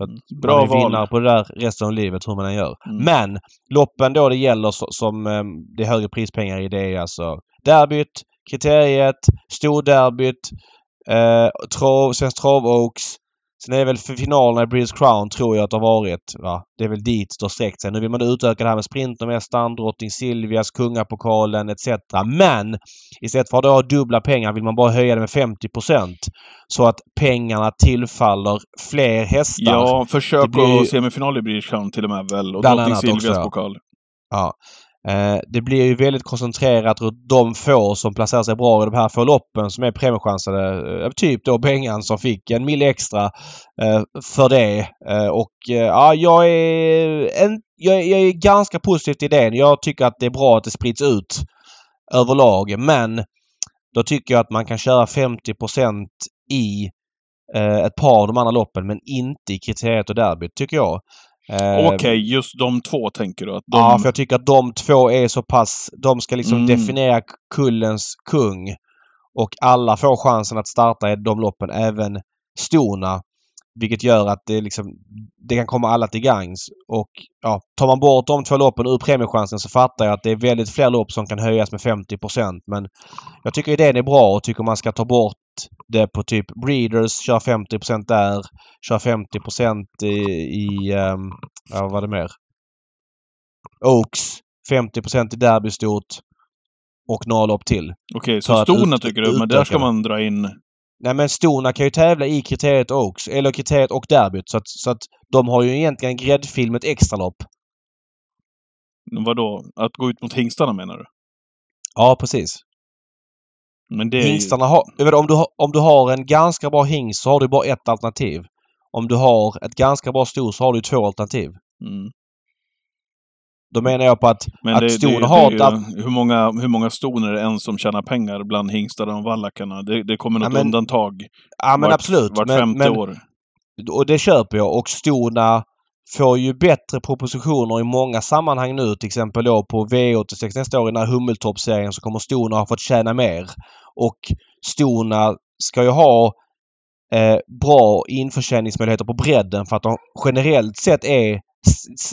Så att Mm. Bra man är vinnare på det där resten av livet hur man än gör. Mm. Men loppen då det gäller så, som eh, det är högre prispengar i det är alltså derbyt, kriteriet, storderbyt, eh, trav, Svensk Trav Oaks. Sen är det väl för finalerna i British Crown tror jag att det har varit. Va? Det är väl dit det har sträckt sig. Nu vill man utöka det här med Sprintermästaren, Drottning Silvias, Kungapokalen etc. Men istället för att ha dubbla pengar vill man bara höja det med 50% Så att pengarna tillfaller fler hästar. Ja, försök blir och semifinal i British Crown till och med väl. Och Drottning Silvias också, ja. pokal. Ja. Eh, det blir ju väldigt koncentrerat runt de få som placerar sig bra i de här få loppen som är premiechansade. Eh, typ då Bengan som fick en mil extra eh, för det. Och ja, jag är, en, jag, är- jag är ganska positiv till idén. Jag tycker att det är bra att det sprids ut överlag. Men då tycker jag att man kan köra 50% i ett par av de andra loppen men inte i kriteriet och derbyt tycker jag. Eh, Okej, just de två tänker du? Att de... Ja, för jag tycker att de två är så pass... De ska liksom Mm. definiera kullens kung. Och alla får chansen att starta de loppen, även Stona. Vilket gör att det liksom... Det kan komma alla till gagns. Och ja, tar man bort de två loppen ur premiechansen så fattar jag att det är väldigt fler lopp som kan höjas med 50% Men jag tycker idén är bra och tycker man ska ta bort det på typ Breeders, kör 50% där. Kör 50 i... i ehm, ja, vad var det mer? Oaks 50% i derbystort och några lopp till. Okej, så Stona ut- tycker du, men där ska man dra in... Nej men Stona kan ju tävla i kriteriet Oaks, eller kriteriet och derbyt. Så att, så att de har ju egentligen gräddfil med ett extralopp. Vadå? Att gå ut mot hingstarna menar du? Ja, precis. Men det är ju... Hingstarna har... Jag vet, om, du har om du har en ganska bra hingst så har du bara ett alternativ. Om du har ett ganska bra sto så har du två alternativ. Mm. Då menar jag på att, Men att det, det, har... ju, hur, många, hur många ston är det en som tjänar pengar bland hingstarna och vallackarna? Det, det kommer Ja, något men- undantag ja men vart, absolut. vart femte men, år. Och det köper jag. Och Stona får ju bättre propositioner i många sammanhang nu. Till exempel då på V86 nästa år i den här Hummeltorp-serien så kommer Stona ha fått tjäna mer. Och Stona ska ju ha eh, bra införsäljningsmöjligheter på bredden för att de generellt sett är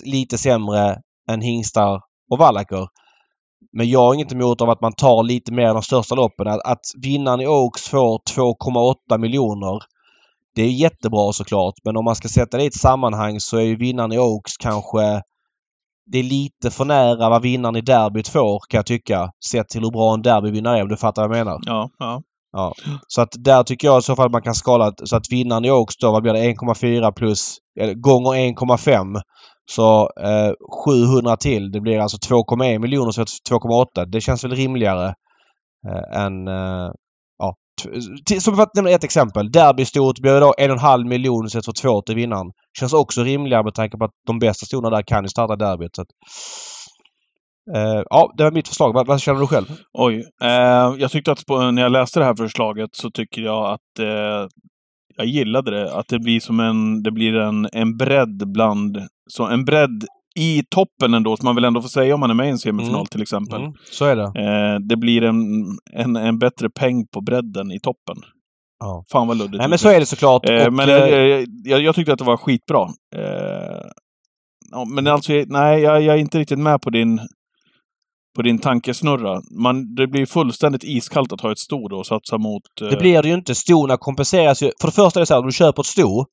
lite sämre än hingstar och vallacker. Men jag har inget emot av att man tar lite mer av de största loppen. Att, att vinnaren i Oaks får 2,8 miljoner det är jättebra såklart men om man ska sätta det i ett sammanhang så är ju vinnaren i Oaks kanske det är lite för nära vad vinnaren i derbyt får kan jag tycka. Sett till hur bra en derbyvinnare är om du fattar vad jag menar. Ja, ja. Ja. Så att där tycker jag i så fall man kan skala så att vinnaren i Oaks då, vad blir det? 1,4 plus eller, gånger 1,5. Så eh, 700 till. Det blir alltså 2,1 miljoner så 2,8. Det känns väl rimligare eh, än, eh, ja, som för att nämna ett exempel. Derbystort blir då en och en halv miljon istället för två till vinnaren. Känns också rimligare med tanke på att de bästa stona där kan ju starta derbyt. Så att, eh, ja, det var mitt förslag. Vad, vad känner du själv? Oj. Eh, jag tyckte att på, när jag läste det här förslaget så tycker jag att eh, jag gillade det. Att det blir som en, det blir en, en bredd bland, så en bredd i toppen ändå, som man väl ändå får säga om man är med i en semifinal Mm. till exempel. Mm, så är det. Eh, det blir en, en, en bättre peng på bredden i toppen. Ja. Fan vad luddigt. Nej men så är det såklart. Eh, och, men eh, eh, jag, jag tyckte att det var skitbra. Eh, men alltså, nej, jag, jag är inte riktigt med på din, på din tankesnurra. Man, det blir fullständigt iskallt att ha ett sto då och satsa mot... eh, Det blir det ju inte. Stona kompenseras ju. För det första är det så här, om du köper ett sto.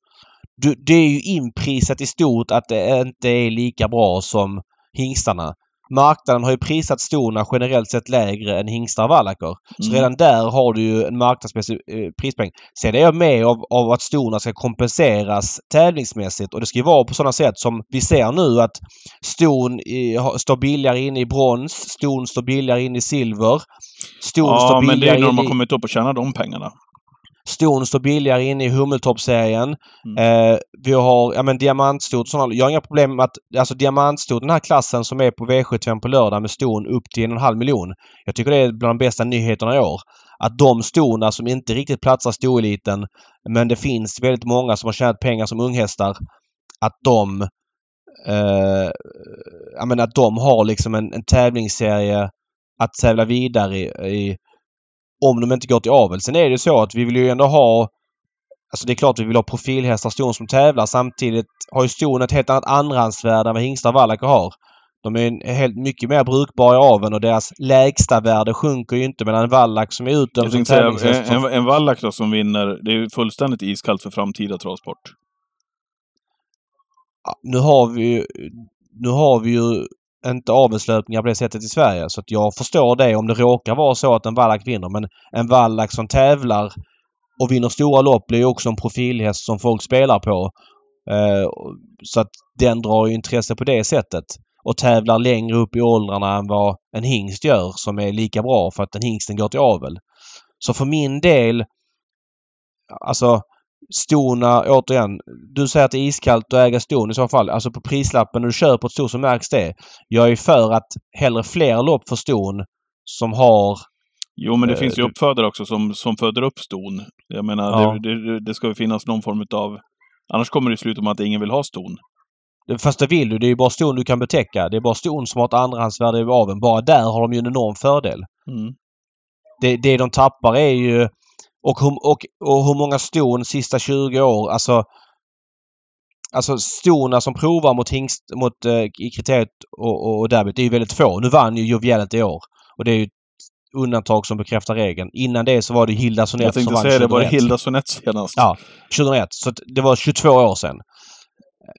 Du, det är ju inprisat i stort att det inte är lika bra som hingstarna. Marknaden har ju prisat stona generellt sett lägre än hingstar och vallacker. Så Mm. redan där har du ju en marknadsmässig eh, prispeng. Sen är jag med av, av att stona ska kompenseras tävlingsmässigt och det ska ju vara på sådana sätt som vi ser nu att ston ha- står billigare in i brons, ston står billigare in i silver. Ston Ja, står men det är när de har kommit upp och tjänat de pengarna. Ston står billigare inne i Hummeltopp-serien. Mm. Eh, vi har ja, men diamantstot. Jag har inga problem med att alltså diamantstot, den här klassen som är på V75 på lördag med ston upp till en och en halv miljon. Jag tycker det är bland de bästa nyheterna i år. Att de stona som inte riktigt platsar stoeliten men det finns väldigt många som har tjänat pengar som unghästar. Att de eh, ja, men att de har liksom en, en tävlingsserie att tävla vidare i, i om de inte går till avel. Sen är det så att vi vill ju ändå ha Alltså det är klart vi vill ha profilhästar, ston som tävlar. Samtidigt har ju ston ett helt annat andrahandsvärde än vad hingstar och vallacker har. De är helt mycket mer brukbara i aveln och deras lägsta värde sjunker ju inte medan en vallack som är utdömd som tävlingshäst... en, en vallack då som vinner, det är ju fullständigt iskallt för framtida travsport. Ja, nu har vi ju... Nu har vi ju inte avelslöpningar på det sättet i Sverige så att jag förstår det om det råkar vara så att en vallack vinner men en vallack som tävlar och vinner stora lopp blir ju också en profilhäst som folk spelar på. Eh, så att den drar ju intresse på det sättet. Och tävlar längre upp i åldrarna än vad en hingst gör som är lika bra för att den hingsten går till avel. Så för min del Alltså stona, återigen. Du säger att det är iskallt att äga ston i så fall. Alltså på prislappen när du köper ett sto så märks det. Jag är för att hellre fler lopp för ston som har Jo, men det Eh, finns ju uppfödare också som, som föder upp ston. Jag menar, Ja. det, det, det ska ju finnas någon form av... Annars kommer det sluta med att ingen vill ha ston. Fast det vill du. Det är ju bara ston du kan betäcka. Det är bara ston som har ett andrahandsvärde i aveln. Bara där har de ju en enorm fördel. Mm. Det, det de tappar är ju... Och, hur- och, och hur många ston sista 20 år, alltså... Alltså stona som provar mot hingst, mot eh, i kriteriet och, och, och derbyt, det är ju väldigt få. Nu vann ju Jovialet i år. Och det är ju undantag som bekräftar regeln. Innan det så var det Hilda Jag Sonett som tänkte vann säga det, var det 2001. Hilda Sonett senast? Ja. 2001. Så det var 22 år sedan.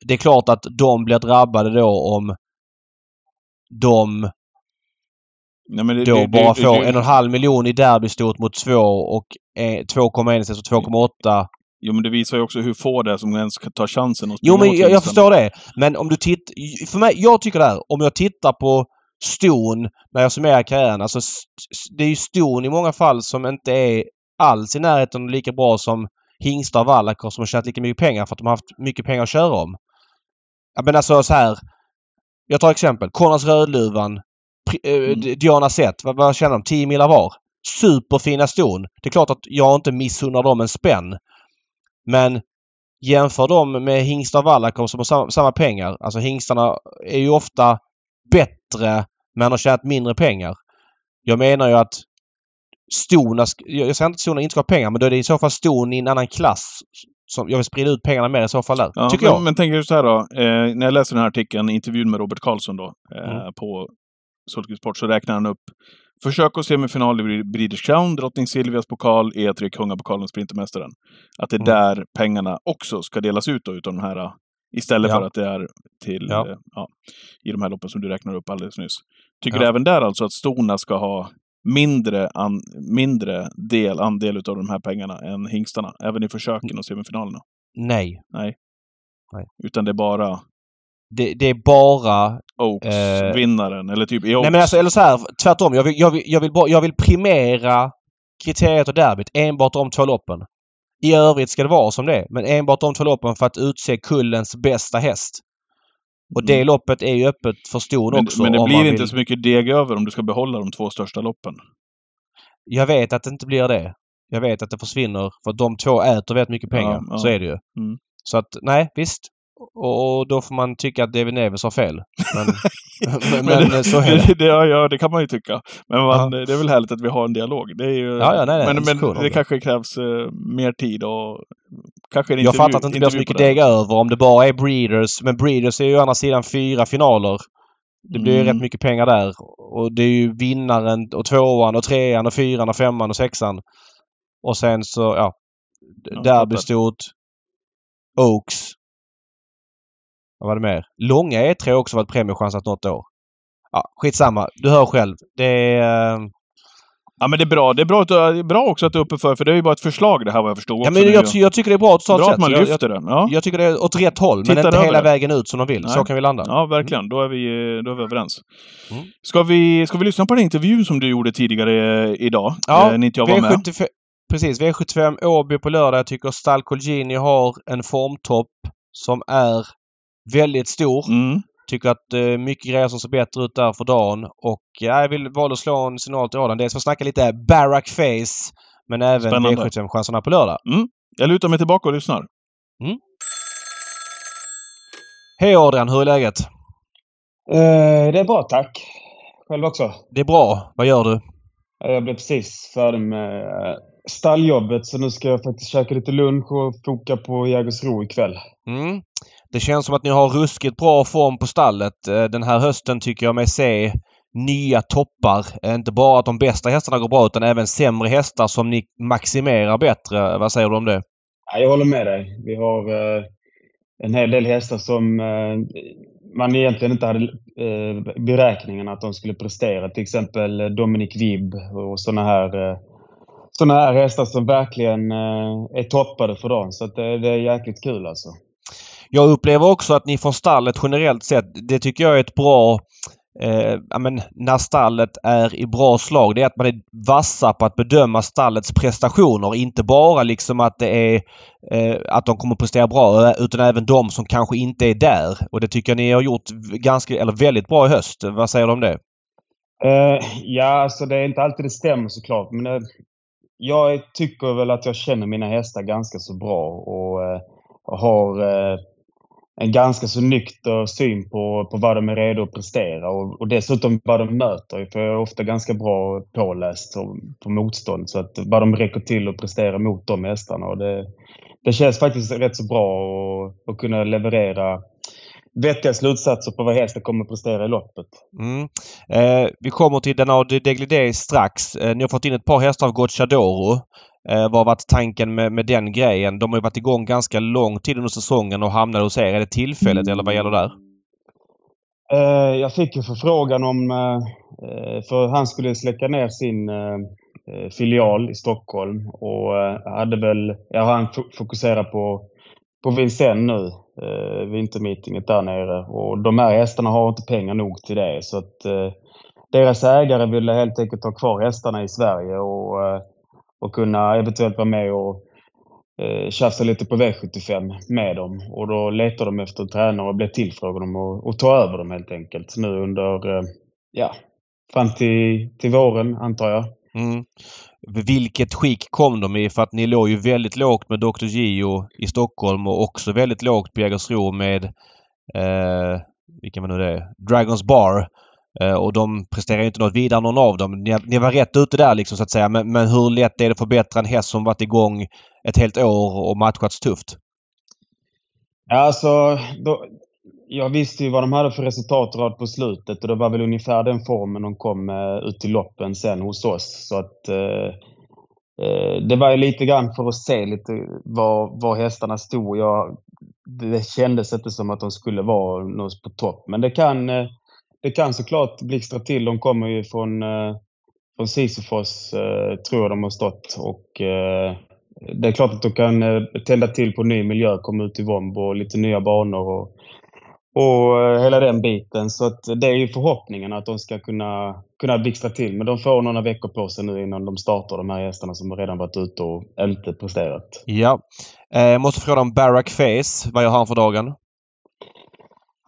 Det är klart att de blir drabbade då om de Nej, men det, då det- bara det- får en och en halv miljon i derbystot mot två och eh, 2,1 istället för 2,8. Jo, men det visar ju också hur få det är som ens ska ta chansen att Jo men jag, jag förstår det. Men om du tittar... För mig, jag tycker det här. Om jag tittar på ston när jag summerar karriären. Alltså det är ju ston i många fall som inte är alls i närheten lika bra som hingstar och vallacker som har tjänat lika mycket pengar för att de har haft mycket pengar att köra om. Ja, men alltså så här. Jag tar exempel. Konrads Rödluvan. Eh, Mm. Diana Zet. Vad, vad tjänar de? 10 millar var. Superfina ston. Det är klart att jag inte missunnar dem en spänn. Men jämför dem med hingstar och vallacker som har samma, samma pengar. Alltså hingstarna är ju ofta bättre men har tjänat mindre pengar. Jag menar ju att stona... Jag säger inte att stona inte ska ha pengar men då är det i så fall ston i en annan klass. Som jag vill sprida ut pengarna mer i så fall där. Ja, Tycker men, jag. Men tänker du så här då. Eh, när jag läser den här artikeln, intervjun med Robert Karlsson då, eh, Mm. på Solkvist Sport, så räknar han upp Försök och semifinal i Breeders Crown, Drottning Silvias pokal, E3, Kungapokalen, Sprintermästaren. Att det är Mm. där pengarna också ska delas ut då, utav de här, istället Ja. för att det är till, Ja. eh, ja, i de här loppen som du räknar upp alldeles nyss. Tycker du även där alltså att stona ska ha mindre, an, mindre del, andel utav de här pengarna än hingstarna? Även i försöken och semifinalerna? Nej. Utan det är bara Det, det är bara... Eh, Oaks-vinnaren, eller typ i Oaks. Nej men alltså, eller så här, tvärtom. Jag vill, jag vill, jag vill, jag vill primera kriteriet och derbyt. Enbart de två loppen. I övrigt ska det vara som det är. Men enbart de två loppen för att utse kullens bästa häst. Och det Mm. loppet är ju öppet för Men, också. men det om blir inte vill. så mycket deg över om du ska behålla de två största loppen. Jag vet att det inte blir det. Jag vet att det försvinner för att de två äter väldigt mycket pengar. Ja, ja. Så är det ju. Mm. Så att nej, visst. Och, då får man tycka att David Neves har fel. Men, men, men det, så är det. det, det, ja, ja, det kan man ju tycka. Men man, det är väl härligt att vi har en dialog. Det är ju, Ja, ja, nej, nej, men, diskussion men det det. kanske krävs eh, mer tid och kanske en Jag fattar att det inte blir så mycket det. deg över om det bara är Breeders. Men Breeders är ju å andra sidan fyra finaler. Det blir ju Mm. rätt mycket pengar där. Och det är ju vinnaren och tvåan och trean och fyran och femman och sexan. Och sen så, ja. Ja, Derby fattar. stort. Oaks. Vad var det mer? Långa E3 har också varit premiechansat något år. Ja, skitsamma. Du hör själv. Det är... eh, Ja, men det är bra. Det är bra, att, det är bra också att du är uppe för, för det är ju bara ett förslag det här vad jag förstod Ja, men jag, ty- jag tycker det är bra totalt bra sett. att man jag, jag, lyfter den. Ja. jag tycker det är åt rätt håll, men Tittar inte hela det. vägen ut som de vill. Så Nej. kan vi landa. ja, verkligen. Då är vi, då är vi överens. Mm. Ska, vi, ska vi lyssna på den intervjun som du gjorde tidigare eh, idag? Ja, eh, när inte jag var med. V75, precis, V75 Åby på lördag. Jag tycker Stall Colgjini har en formtopp som är väldigt stor. Mm. Tycker att eh, mycket grejer som ser bättre ut där för dagen. Och eh, jag vill valde att slå en signal till Adam. Dels för att snacka lite Barack Face men även Spännande. V75-chanserna på lördag. Jag lutar mig tillbaka och lyssnar. Hej Adrian, hur är läget? Eh, det är bra tack. Själv också. Det är bra. Vad gör du? Jag blev precis färdig med eh, stalljobbet så nu ska jag faktiskt käka lite lunch och foka på Jägersro ikväll. Mm. Det känns som att ni har ruskigt bra form på stallet. Eh, den här hösten tycker jag mig se nya toppar. Eh, inte bara att de bästa hästarna går bra utan även sämre hästar som ni maximerar bättre. Eh, vad säger du om det? Jag håller med dig. Vi har en hel del hästar som man egentligen inte hade beräkningen att de skulle prestera. Till exempel Dominic Vibb och sådana här, sådana här hästar som verkligen är toppade för dagen. Så att det, det är jäkligt kul alltså. Jag upplever också att ni från stallet generellt sett, det tycker jag är ett bra Eh, men när stallet är i bra slag, det är att man är vassa på att bedöma stallets prestationer. Inte bara liksom att det är eh, att de kommer att prestera bra eh, utan även de som kanske inte är där. Och det tycker jag ni har gjort ganska, eller väldigt bra i höst. Vad säger du om det? Eh, ja, alltså det är inte alltid det stämmer såklart. Men eh, jag tycker väl att jag känner mina hästar ganska så bra och, eh, har eh, en ganska så nykter syn på, på vad de är redo att prestera och, och dessutom vad de möter. För jag är ofta ganska bra påläst på, på motstånd. Så att vad de räcker till att prestera mot de hästarna. Och det, det känns faktiskt rätt så bra att, att kunna leverera vettiga slutsatser på vad hästen kommer att prestera i loppet. Mm. Eh, vi kommer till Denard Deglidé strax. Eh, ni har fått in ett par hästar av Gocciadoro. Eh, vad har varit tanken med, med den grejen? De har ju varit igång ganska lång tid under säsongen och hamnade hos er. Är det tillfället eller vad gäller där? Eh, jag fick en förfrågan om, eh, för han skulle släcka ner sin eh, eh filial i Stockholm och eh, hade väl, ja han fokuserar på, på Vincennes nu, eh, vintermeetinget där nere och de här hästarna har inte pengar nog till det så att eh, deras ägare ville helt enkelt ha kvar hästarna i Sverige och, eh, och kunna eventuellt vara med och eh, tjafsa lite på V75 med dem. Och då letar de efter en tränare och blir tillfrågade om att, och ta över dem helt enkelt. Nu under, eh, ja, fram till, till våren antar jag. Mm. Vilket skick kom de i? För att ni låg ju väldigt lågt med Dr. Gio i Stockholm och också väldigt lågt på Jägersro med eh, vilka var nu det Dragons Bar. Eh, och de presterar ju inte något vidare någon av dem. Ni, ni var rätt ute där liksom så att säga. Men, men hur lätt är det att förbättra en häst som varit igång ett helt år och matchats tufft? Alltså, då, jag visste ju vad de hade för resultatrad på slutet och det var väl ungefär den formen de kom eh, ut i loppen sen hos oss. Så att eh, eh, det var ju lite grann för att se lite var, var hästarna stod. Jag, det kändes inte som att de skulle vara någonstans på topp. Men det kan, eh, det kan såklart blixtra till. De kommer ju från, eh, från Sisyfos, eh, tror jag de har stått. Och eh, det är klart att de kan eh, tända till på ny miljö, komma ut i Vombo och lite nya banor och, och eh, hela den biten. Så att det är ju förhoppningen att de ska kunna, kunna blixtra till. Men de får några veckor på sig nu innan de startar de här hästarna som redan varit ute och inte presterat. Ja. Eh, måste fråga om Barack Face. Vad gör han för dagen?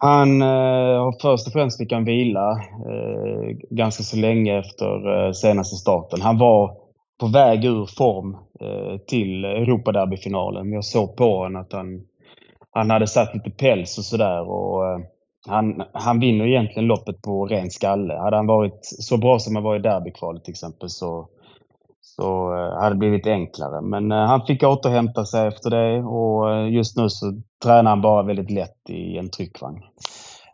Han eh, först och främst fick han vila eh, ganska så länge efter eh, senaste starten. Han var på väg ur form eh, till Europaderbyfinalen. Jag såg på honom att han, han hade satt lite päls och sådär. Eh, han, han vinner egentligen loppet på ren skalle. Hade han varit så bra som han var i derbykvalet till exempel så, så eh, hade det blivit enklare. Men eh, han fick återhämta sig efter det och eh, just nu så tränar han bara väldigt lätt i en tryckvagn.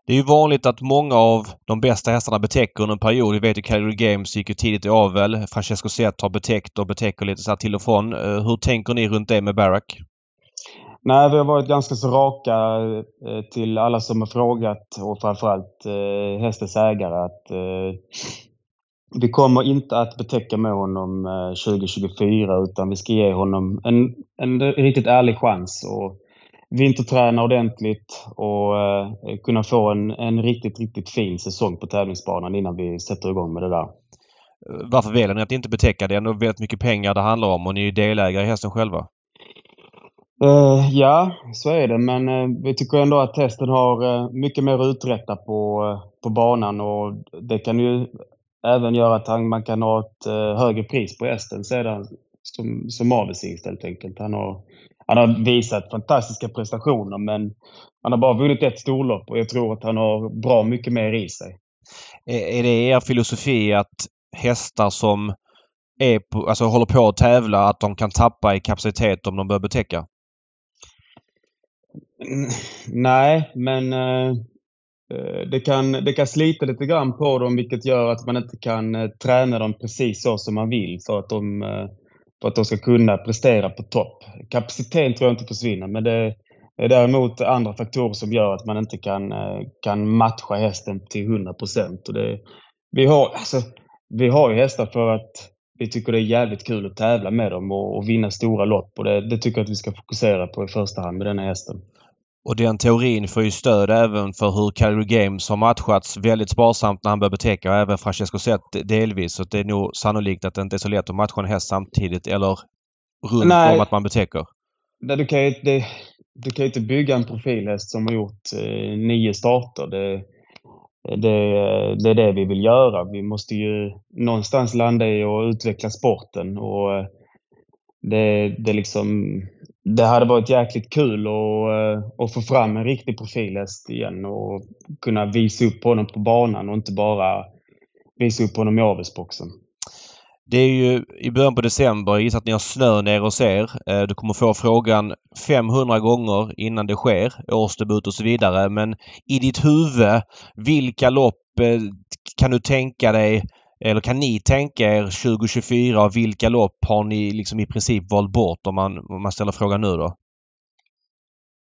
Det är ju vanligt att många av de bästa hästarna betäcker under en period. Vi vet ju Calgary Games gick ju tidigt i avel. Francesco Zet har betäckt och betäcker lite så här till och från. Hur tänker ni runt det med Barack? Nej, vi har varit ganska så raka till alla som har frågat och framförallt hästens ägare att vi kommer inte att betäcka med honom 2024 utan vi ska ge honom en, en riktigt ärlig chans och vinterträna ordentligt och eh, kunna få en, en riktigt, riktigt fin säsong på tävlingsbanan innan vi sätter igång med det där. Varför väljer ni att inte betäcka? Det är ändå väldigt mycket pengar det handlar om och ni är delägare i hästen själva. Uh, ja, så är det. Men uh, vi tycker ändå att hästen har uh, mycket mer att uträtta på, på banan och det kan ju även göra att han, man kan ha ett högre pris på hästen sedan som, som avelshingst helt enkelt. Han har han har visat fantastiska prestationer men han har bara vunnit ett storlopp och jag tror att han har bra mycket mer i sig. Är det er filosofi att hästar som är på, alltså håller på att tävla, att de kan tappa i kapacitet om de börjar betäcka? Nej, men eh, Eh, det, kan, det kan slita lite grann på dem vilket gör att man inte kan eh, träna dem precis så som man vill för att de eh, för att de ska kunna prestera på topp. Kapaciteten tror jag inte försvinner, men det är däremot andra faktorer som gör att man inte kan, kan matcha hästen till 100 procent. Vi, har, alltså, vi har ju hästar för att vi tycker det är jävligt kul att tävla med dem och, och vinna stora lopp och det, det tycker jag att vi ska fokusera på i första hand med denna hästen. Och den teorin får ju stöd även för hur Calgary Games har matchats väldigt sparsamt när han börjar betäcka och även Francesco Zet delvis. Så det är nog sannolikt att det inte är så lätt att matcha en häst samtidigt eller runt Nej. om att man betäcker. Nej, du, kan ju, det, du kan inte bygga en profilhäst som har gjort eh, nio starter. Det, det, det, är det vi vill göra. Vi måste ju någonstans landa i att utveckla sporten och eh, det, det liksom det hade varit jäkligt kul att, eh, att få fram en riktig profilhäst igen och kunna visa upp honom på banan och inte bara visa upp honom i avelsboxen. Det är ju i början på december. Jag gissar att ni har snö ner hos er. Eh, du kommer få frågan 500 gånger innan det sker. Årsdebut och så vidare. Men i ditt huvud, vilka lopp eh, kan du tänka dig eller kan ni tänka er 2024 och vilka lopp har ni liksom i princip valt bort om man, om man ställer frågan nu då?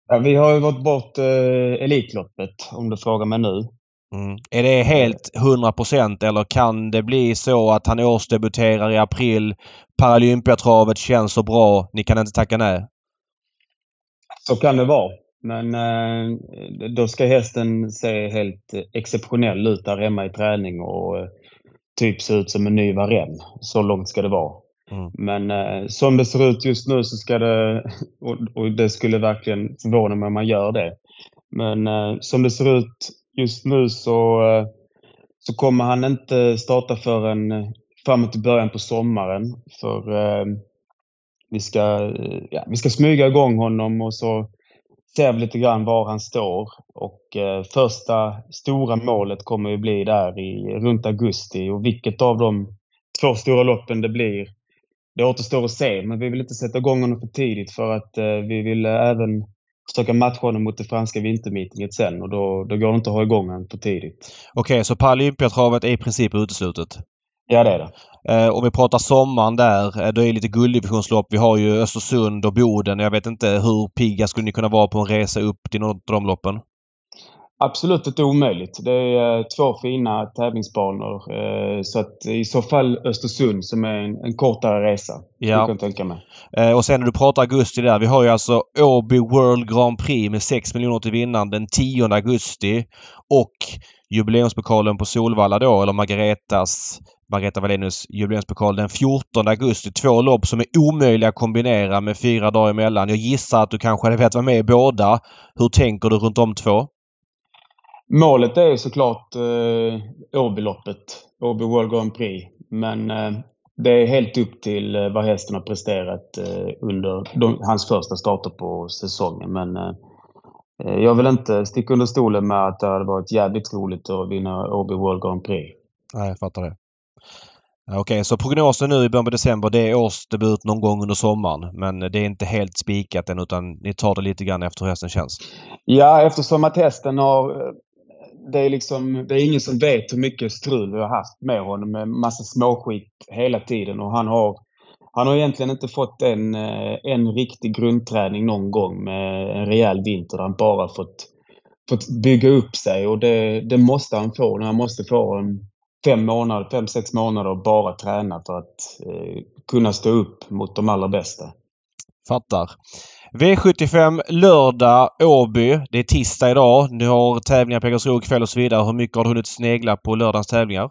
Ja, vi har ju valt bort eh, Elitloppet om du frågar mig nu. Mm. Är det helt 100% eller kan det bli så att han årsdebuterar i april? Paralympiatravet känns så bra. Ni kan inte tacka nej? Så kan det vara. Men eh, då ska hästen se helt exceptionell ut där hemma i träning och eh, typ se ut som en ny Varenne. Så långt ska det vara. Mm. Men eh, som det ser ut just nu så ska det, och, och, det skulle verkligen förvåna mig om man gör det. Men eh, som det ser ut just nu så, eh, så kommer han inte starta förrän eh, framåt i början på sommaren. För eh, vi, ska, ja, vi ska smyga igång honom och så ser vi lite grann var han står. Och eh, första stora målet kommer ju bli där i runt augusti och vilket av de två stora loppen det blir, det återstår att se. Men vi vill inte sätta igång honom för tidigt för att eh, vi vill eh, även försöka matcha honom mot det franska vintermeetinget sen och då, då går det inte att ha igång honom för tidigt. Okej, okay, så Paralympiatravet är i princip uteslutet? Ja, det är det. Eh, om vi pratar sommaren där, eh, då är det lite gulddivisionslopp. Vi har ju Östersund och Boden. Jag vet inte hur pigga skulle ni kunna vara på en resa upp till något av de loppen? absolut inte omöjligt. Det är eh, två fina tävlingsbanor. Eh, så att i så fall Östersund som är en, en kortare resa. Ja. Kan tänka mig. Och sen när du pratar augusti där. Vi har ju alltså Åby World Grand Prix med 6 miljoner till vinnaren den 10 augusti. Och jubileumspokalen på Solvalla då, eller Margaretas Margareta Wallenius jubileumspokal den 14 augusti. Två lopp som är omöjliga att kombinera med fyra dagar emellan. Jag gissar att du kanske hade velat vara med i båda. Hur tänker du runt de två? Målet är såklart eh, Åbyloppet, Åby World Grand Prix. Men eh, det är helt upp till eh, vad hästen har presterat eh, under de, hans första starter på säsongen. Men eh, jag vill inte sticka under stolen med att det hade varit jävligt roligt att vinna Åby World Grand Prix. Nej, jag fattar det. Okej, okay, så prognosen nu i början på december det är årsdebut någon gång under sommaren. Men det är inte helt spikat än utan ni tar det lite grann efter hur hästen känns? Ja, eftersom att hästen har det är liksom, det är ingen som vet hur mycket strul vi har haft med honom med massa småskit hela tiden och han har han har egentligen inte fått en, eh, en riktig grundträning någon gång med en rejäl vinter där han bara fått, fått bygga upp sig och det, det måste han få. Han måste få en fem månader, fem, sex månader och bara träna för att eh, kunna stå upp mot de allra bästa. Fattar. V75 lördag Åby. Det är tisdag idag. Ni har tävlingar på Jägersro kväll och så vidare. Hur mycket har du hunnit snegla på lördagens tävlingar?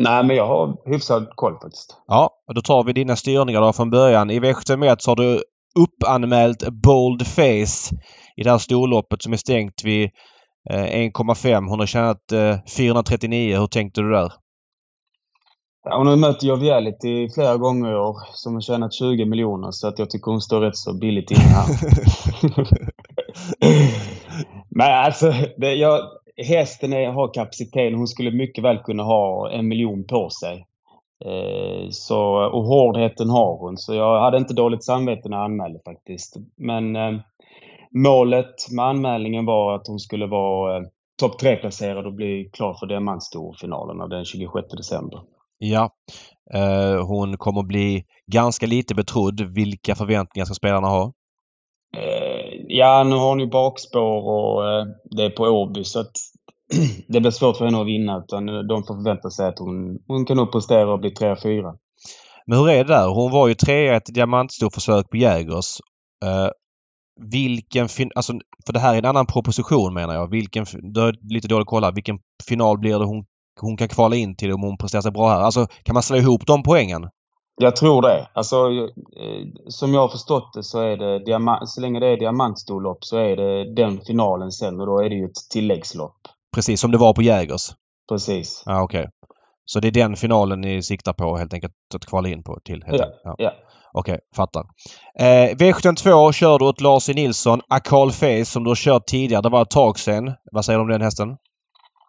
Nej, men jag har hyfsad koll faktiskt. Ja, då tar vi dina styrningar då från början. I V71 så har du uppanmält Bold Face i det här storloppet som är stängt vid 1,5. Eh, Hon har tjänat 439. Eh, Hur tänkte du där? Hon har mött Joviality flera gånger i år som har tjänat 20 miljoner så att jag tycker hon står rätt så billigt inne här. Men alltså, det, jag, hästen är, har kapacitet. Hon skulle mycket väl kunna ha en miljon på sig. Eh, så, och hårdheten har hon. Så jag hade inte dåligt samvete när jag anmälde faktiskt. Men eh, målet med anmälningen var att hon skulle vara eh, topp 3-placerad och bli klar för diamantstorfinalen den 26 december. Ja. Eh, hon kommer bli ganska lite betrodd. Vilka förväntningar ska spelarna ha? Ja, nu har hon ju bakspår och eh, det är på Åby så att det blir svårt för henne att vinna. Utan de får förvänta sig att hon, hon kan nog prestera och bli 3-4. Men hur är det där? Hon var ju trea i ett diamantstorförsök på Jägers. Uh, vilken fin alltså, för det här är en annan proposition menar jag. Vilken, du har lite dåligt kolla. Vilken final blir det hon hon kan kvala in till om hon presterar sig bra här? Alltså, kan man slå ihop de poängen? Jag tror det. Alltså, eh, som jag har förstått det så är det så länge det är diamantstorlopp så är det den finalen sen och då är det ju ett tilläggslopp. Precis, som det var på Jägers? Precis. Ja, okej. Okay. Så det är den finalen ni siktar på helt enkelt att kvala in på till? Ja. ja. ja. Okej, okay, fattar. Eh, V72 kör du åt Lars E. Nilsson. Akal Face som du har kört tidigare. Det var ett tag sedan. Vad säger du om den hästen?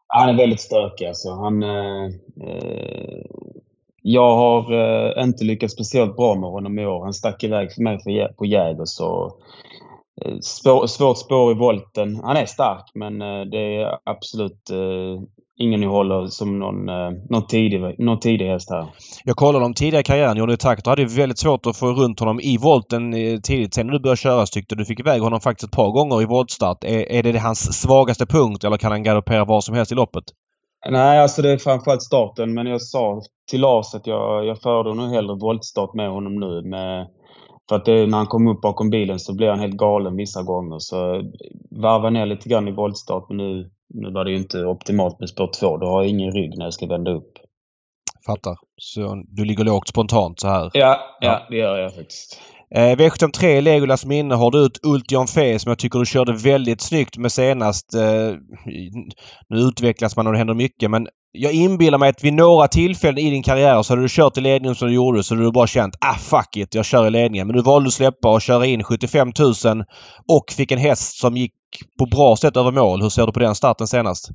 Han är väldigt stökig alltså. Han, eh, eh, jag har eh, inte lyckats speciellt bra med honom i år. Han stack iväg för mig för, på Jägers och eh, spår, svårt spår i volten. Han är stark men eh, det är absolut eh, ingen ni håller som någon, eh, någon, tidig, någon tidig häst här. Jag kollade om tidigare karriären. Johnny Takter hade väldigt svårt att få runt honom i volten eh, tidigt. Sen när du började köra så tyckte du fick iväg honom faktiskt ett par gånger i voltstart. Är, är det hans svagaste punkt eller kan han galoppera var som helst i loppet? Nej, alltså det är framförallt starten. Men jag sa till Lars att jag, jag föredrar nog hellre voltstart med honom nu. Med, för att det, när han kommer upp bakom bilen så blir han helt galen vissa gånger. Så varva ner lite grann i voltstart. Men nu nu var det ju inte optimalt med spår 2. Då har jag ingen rygg när jag ska vända upp. Fattar. Så du ligger lågt spontant så här? Ja, ja, det gör jag faktiskt. Eh, V73 Legolas minne har du ut Ultion Fe som jag tycker du körde väldigt snyggt med senast. Eh, nu utvecklas man och det händer mycket men jag inbillar mig att vid några tillfällen i din karriär så hade du kört i ledningen som du gjorde så hade du bara känt ah fuck it, jag kör i ledningen. Men du valde att släppa och köra in 75 000 och fick en häst som gick på bra sätt över mål. Hur ser du på den starten senast?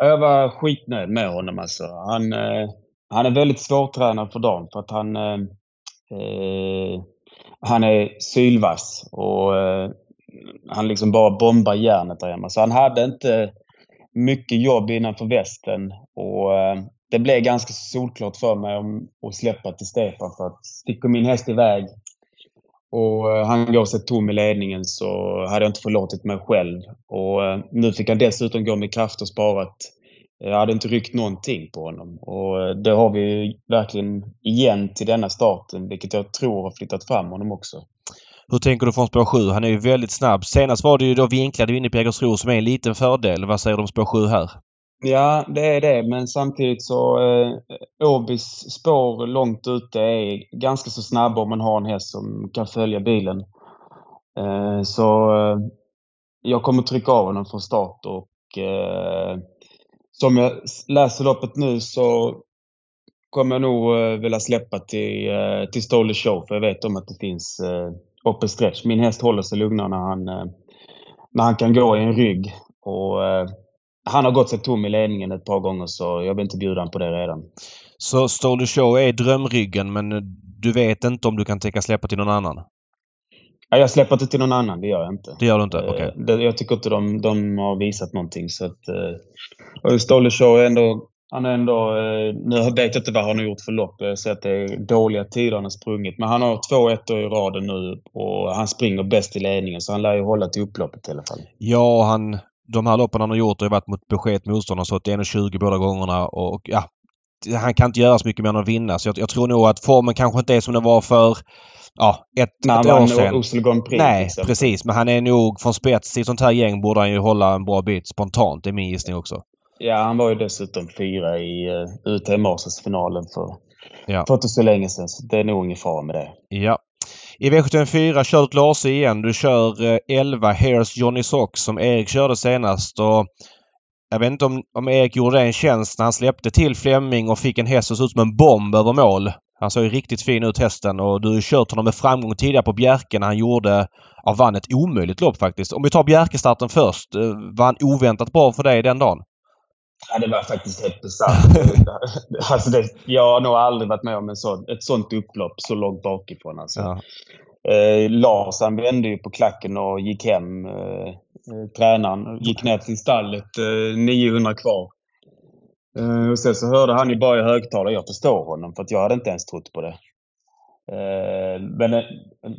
Jag var skitnöjd med honom alltså. Han, eh, han är väldigt svårtränad för dagen för att han eh, eh han är sylvass och eh, han liksom bara bombar järnet där hemma. Så han hade inte mycket jobb innanför västen och eh, det blev ganska solklart för mig om att släppa till Stefan för att sticker min häst iväg och eh, han går sig tom i ledningen så hade jag inte förlåtit mig själv. Och eh, nu fick han dessutom gå med kraft och sparat. Jag hade inte ryckt någonting på honom. Och eh, det har vi verkligen igen till denna starten, vilket jag tror har flyttat fram honom också. Hur tänker du från spår 7? Han är ju väldigt snabb. Senast var det ju då vinklade inne på Jägersro som är en liten fördel. Vad säger du om spår 7 här? Ja, det är det. Men samtidigt så eh, Åbys spår långt ute är ganska så snabba om man har en häst som kan följa bilen. Eh, så eh, jag kommer trycka av honom från start och eh, som jag läser loppet nu så kommer jag nog eh, vilja släppa till, eh, till Stole Show för jag vet om att det finns eh, open stretch. Min häst håller sig lugnare när han, eh, när han kan gå i en rygg. Och, eh, han har gått sig tom i ledningen ett par gånger så jag vill inte bjuda honom på det redan. Så Stole Show är drömryggen men du vet inte om du kan tänka släppa till någon annan? Ja, jag släpper inte till någon annan, det gör jag inte. Det gör du inte? Okej. Okay. Jag tycker inte de, de har visat någonting. Så att, och Stole Show är ändå han är ändå, nu vet jag inte vad han har gjort för lopp. Jag ser att det är dåliga tider han har sprungit. Men han har två ettor i raden nu och han springer bäst i ledningen så han lär ju hålla till upploppet i alla fall. Ja, han, de här loppen han har gjort har varit mot besked motstånd. Han har stått 1,20 båda gångerna och ja, han kan inte göra så mycket mer än att vinna. Så jag, jag, tror nog att formen kanske inte är som den var för ja, ett, När ett år sedan. Grand Prix, Nej, precis. Men han är nog från spets i sånt här gäng borde han ju hålla en bra bit spontant. Det är min gissning också. Ja, han var ju dessutom fyra i uh, UTM-finalen för, Ja. för inte så länge sedan. Så det är nog ingen fara med det. Ja. I V754 kör du Lars igen. Du kör eh, 11 Hairs Johnny Sox som Erik körde senast. Och jag vet inte om, om Erik gjorde det en tjänst när han släppte till Flemming och fick en häst som såg ut som en bomb över mål. Han såg ju riktigt fin ut hästen och du har kört honom med framgång tidigare på Bjerke när han gjorde, ja vann ett omöjligt lopp faktiskt. Om vi tar Bjerkestarten först. eh, Var han oväntat bra för dig den dagen? Ja, det var faktiskt helt bisarrt. alltså det, jag har nog aldrig varit med om en sån, ett sånt upplopp så långt bakifrån. Alltså. Ja. Eh, Lars han vände ju på klacken och gick hem. Eh, Eh, tränaren gick ner till stallet, eh, 900 kvar. Eh, och sen så hörde han ju bara i högtalare, jag förstår honom för att jag hade inte ens trott på det. Men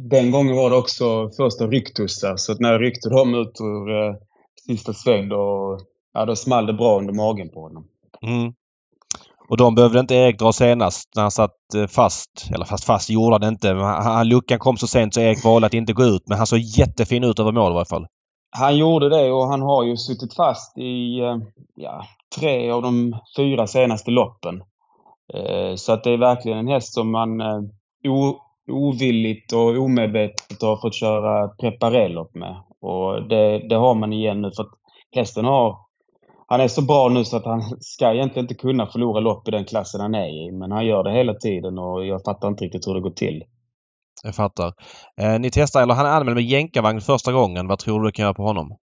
den gången var det också första rycktussar så att när jag ryckte dem ut ur sista sväng då, ja, då small det bra under magen på honom. Mm. Och de behövde inte Erik dra senast när han satt fast. Eller fast fast gjorde han inte. Men han- luckan kom så sent så Erik valde att inte gå ut. Men han såg jättefin ut över mål i varje fall. Han gjorde det och han har ju suttit fast i eh, ja, tre av de fyra senaste loppen. Eh, så att det är verkligen en häst som man eh, o, ovilligt och omedvetet har fått köra preparellopp med. Och det, det har man igen nu för att hästen har han är så bra nu så att han ska egentligen inte kunna förlora lopp i den klassen han är i. Men han gör det hela tiden och jag fattar inte riktigt hur det går till. Jag fattar. Eh, ni testar, eller han är anmäld med jänkarvagn första gången. Vad tror du du kan göra på honom?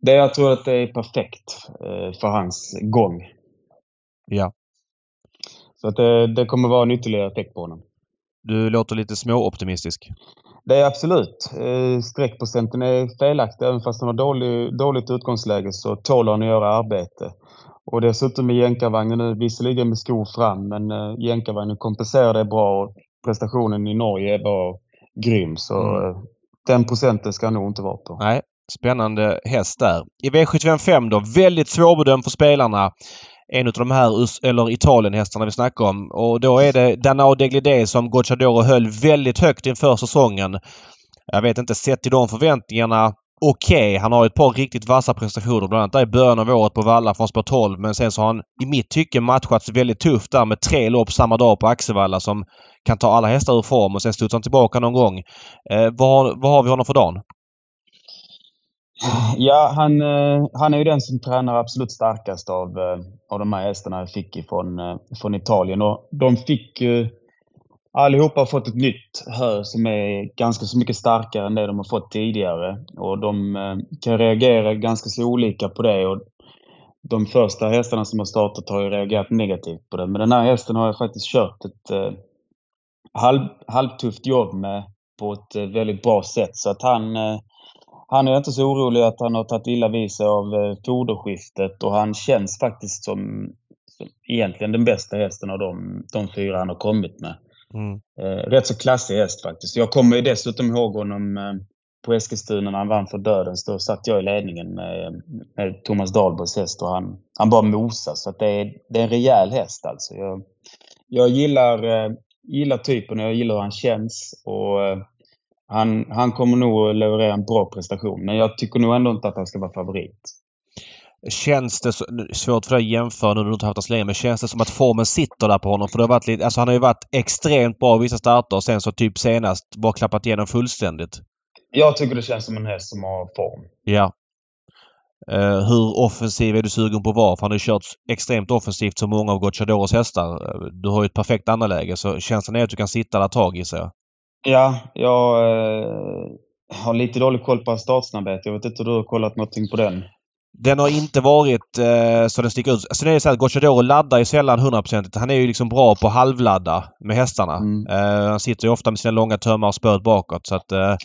Det jag tror att det är perfekt eh, för hans gång. Ja. Så att det, det kommer vara en ytterligare effekt på honom. Du låter lite småoptimistisk. Det är absolut. Eh, Streckprocenten är felaktig. Även fast han har dålig, dåligt utgångsläge så tål han att göra arbete. Och dessutom med jänkarvagnen nu, visserligen med skor fram, men eh, jänkarvagnen kompenserar det bra. och Prestationen i Norge var grym. Så Mm. eh, den procenten ska han nog inte vara på. Nej, spännande häst där. I V755 då, väldigt svårbedömd för spelarna. En av de här eller Italien-hästarna vi snackar om. Och då är det Danao Deglidé som Gocciadoro höll väldigt högt inför säsongen. Jag vet inte, sett till de förväntningarna, okej. Han har ett par riktigt vassa prestationer. Bland annat där i början av året på Valla från spår 12. Men sen så har han i mitt tycke matchats väldigt tufft där med tre lopp samma dag på Axevalla som kan ta alla hästar ur form och sen studsar han tillbaka någon gång. Eh, vad, vad har vi honom för dagen? Ja, han, eh, han är ju den som tränar absolut starkast av, eh, av de här hästarna jag fick ifrån, eh, från Italien. Och de fick ju allihopa har fått ett nytt hö som är ganska så mycket starkare än det de har fått tidigare. Och de eh, kan reagera ganska så olika på det. Och de första hästarna som har startat har ju reagerat negativt på det. Men den här hästen har jag faktiskt kört ett eh, halv, halvtufft jobb med på ett eh, väldigt bra sätt. Så att han, eh, han är inte så orolig att han har tagit illa vid sig av eh, foderskiftet och han känns faktiskt som, som egentligen den bästa hästen av de, de fyra han har kommit med. Mm. Eh, rätt så klassig häst faktiskt. Jag kommer ju dessutom ihåg honom eh, på Eskilstuna när han vann för Dödens. Då satt jag i ledningen med, med Thomas Dahlbergs häst och han, han bara mosade. Så att det, är, det är en rejäl häst alltså. Jag, jag gillar, eh, gillar typen och jag gillar hur han känns. Och, han, han kommer nog leverera en bra prestation. Men jag tycker nog ändå inte att han ska vara favorit. Känns det, så, svårt för dig att jämföra nu när du inte haft det så länge, men känns det som att formen sitter där på honom? För det har varit lite, alltså han har ju varit extremt bra i vissa starter och sen så typ senast bara klappat igenom fullständigt. Jag tycker det känns som en häst som har form. Ja. Uh, hur offensiv är du sugen på att vara? För han har ju kört extremt offensivt som många av Gocciadoros hästar. Du har ju ett perfekt andra läge så känslan är att du kan sitta där ett tag gissar jag. Ja, jag eh, har lite dålig koll på hans startsnabbhet. Jag vet inte om du har kollat någonting på den? Den har inte varit eh, så den sticker ut. Sen är det så att Gocciadoro laddar ju sällan hundraprocentigt. Han är ju liksom bra på halvladda med hästarna. Mm. Eh, han sitter ju ofta med sina långa tömmar och spöet bakåt. Så att, eh...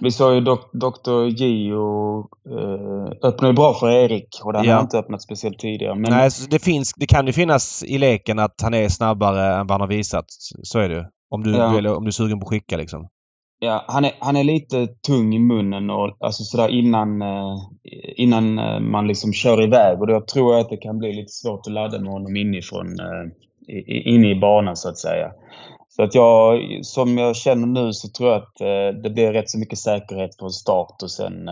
Vi såg ju dok Dr. Gio eh, öppna ju bra för Erik och den ja. har inte öppnat speciellt tidigare. Men... Nej, det, finns, det kan ju finnas i leken att han är snabbare än vad han har visat. Så är det ju. Om du, ja. vill, om du är sugen på att skicka liksom. Ja, han är, han är lite tung i munnen och alltså sådär innan, eh, innan eh, man liksom kör iväg. Och då tror jag att det kan bli lite svårt att ladda med honom inifrån, eh, inne i banan så att säga. Så att jag, som jag känner nu så tror jag att det blir rätt så mycket säkerhet på start och sen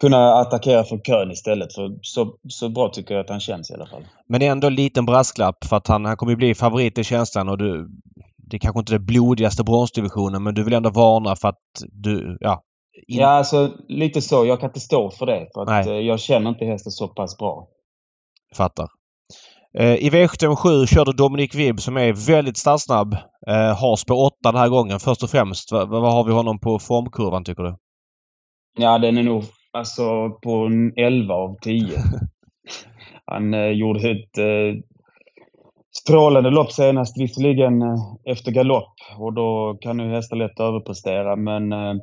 kunna attackera från kön istället. För så, så bra tycker jag att han känns i alla fall. Men det är ändå en liten brasklapp för att han, han kommer bli favorit i känslan och du, det är kanske inte är det blodigaste bronsdivisionen men du vill ändå varna för att du, ja. In... Ja, alltså lite så. Jag kan inte stå för det. För att Nej. Eh, jag känner inte hästen så pass bra. Fattar. Eh, I V757 körde Dominik Vibb som är väldigt startsnabb. Eh, har spår 8 den här gången först och främst. Vad, vad har vi honom på formkurvan tycker du? Ja, den är nog alltså på 11 av 10. Han eh, gjorde ett eh, strålande lopp senast, visserligen eh, efter galopp och då kan ju hästar lätt överprestera men eh,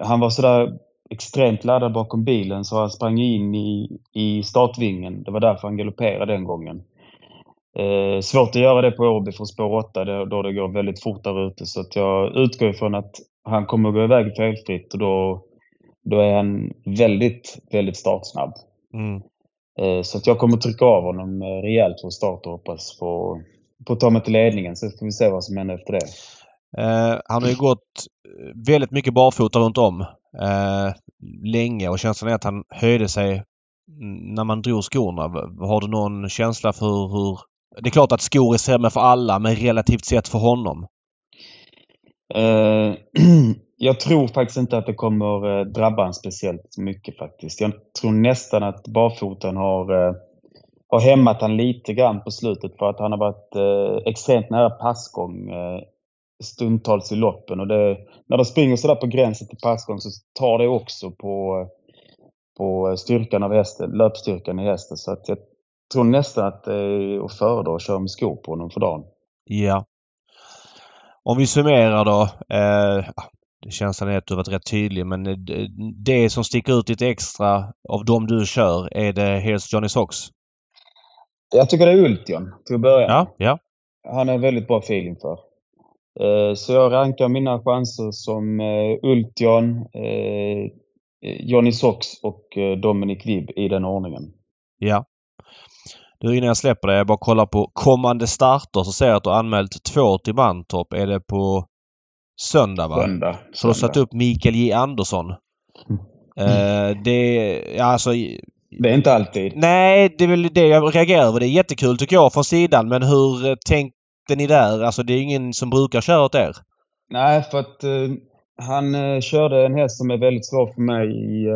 han var sådär extremt laddad bakom bilen så han sprang in i, i startvingen. Det var därför han galopperade den gången. Eh, svårt att göra det på Åby från spår 8 då det går väldigt fort där ute så att jag utgår ifrån att han kommer att gå iväg felfritt och då, då är han väldigt, väldigt startsnabb. Mm. Eh, så att jag kommer trycka av honom eh, rejält från start och hoppas på, på att ta mig till ledningen. Så får vi se vad som händer efter det. Eh, han har ju gått väldigt mycket barfota runt om eh, länge och känslan är att han höjde sig när man drog skorna. Har du någon känsla för hur... Det är klart att skor är sämre för alla men relativt sett för honom. Eh, jag tror faktiskt inte att det kommer eh, drabba en speciellt mycket faktiskt. Jag tror nästan att barfoten har, eh, har hämmat han lite grann på slutet för att han har varit eh, extremt nära passgång eh, stundtals i loppen. Och det, när de springer sådär på gränsen till passgång så tar det också på, på styrkan av hästen, löpstyrkan i hästen. Så att jag tror nästan att det är att föredra att köra med skor på honom för dagen. Ja. Om vi summerar då. Eh, känslan är att du varit rätt tydlig men det som sticker ut lite extra av de du kör, är det Hells Johnny Sox? Jag tycker det är Ultion till att börja ja, ja. Han har väldigt bra feeling för. Eh, så jag rankar mina chanser som eh, Ultion, eh, Johnny Sox och Dominic Vibb i den ordningen. Ja. Du innan jag släpper det, jag bara kollar på kommande starter så ser jag att du anmält två till Mantorp. Är det på Söndag va? Söndag. Så du har satt upp Mikael J Andersson. Mm. Uh, det, ja, alltså, det är inte alltid. Nej, det är väl det jag reagerar över. Det är jättekul tycker jag från sidan men hur eh, tänkte ni där? Alltså det är ingen som brukar köra åt er. Nej, för att uh, han uh, körde en häst som är väldigt svår för mig i...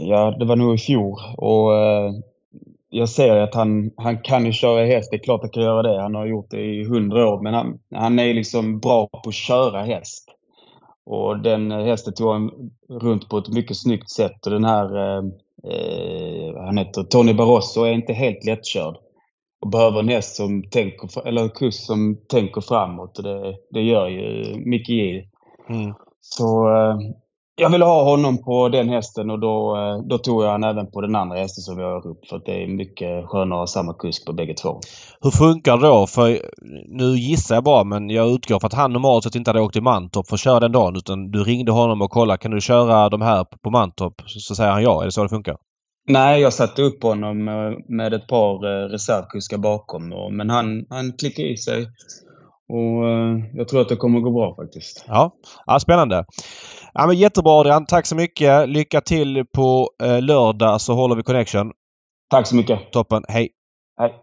ja, det var nog i fjol. Och jag ser att han, han kan ju köra häst. Det är klart att han kan göra det. Han har gjort det i hundra år. Men han, han är liksom bra på att köra häst. Och den hästen tog han runt på ett mycket snyggt sätt. Och den här, eh, eh han heter Tony Barroso, är inte helt lättkörd. Och behöver en häst som tänker, eller en kusk som tänker framåt. Och det, det gör ju Micke J. Mm. Så eh, jag ville ha honom på den hästen och då, eh, då tog jag han även på den andra hästen som vi har upp. För att det är mycket skönare att ha samma kusk på bägge två. Hur funkar det då? För nu gissar jag bara men jag utgår för att han normalt sett inte hade åkt till Mantorp för att köra den dagen utan du ringde honom och kollade kan du köra de här på Mantorp? Så, så säger han ja. Är det så det funkar? Nej, jag satte upp honom med ett par reservkuskar bakom. Men han, han klickade i sig. Och jag tror att det kommer gå bra faktiskt. Ja, ja spännande. Ja, men jättebra Adrian. Tack så mycket. Lycka till på eh, lördag så håller vi connection. Tack så mycket. Toppen. Hej. Hej.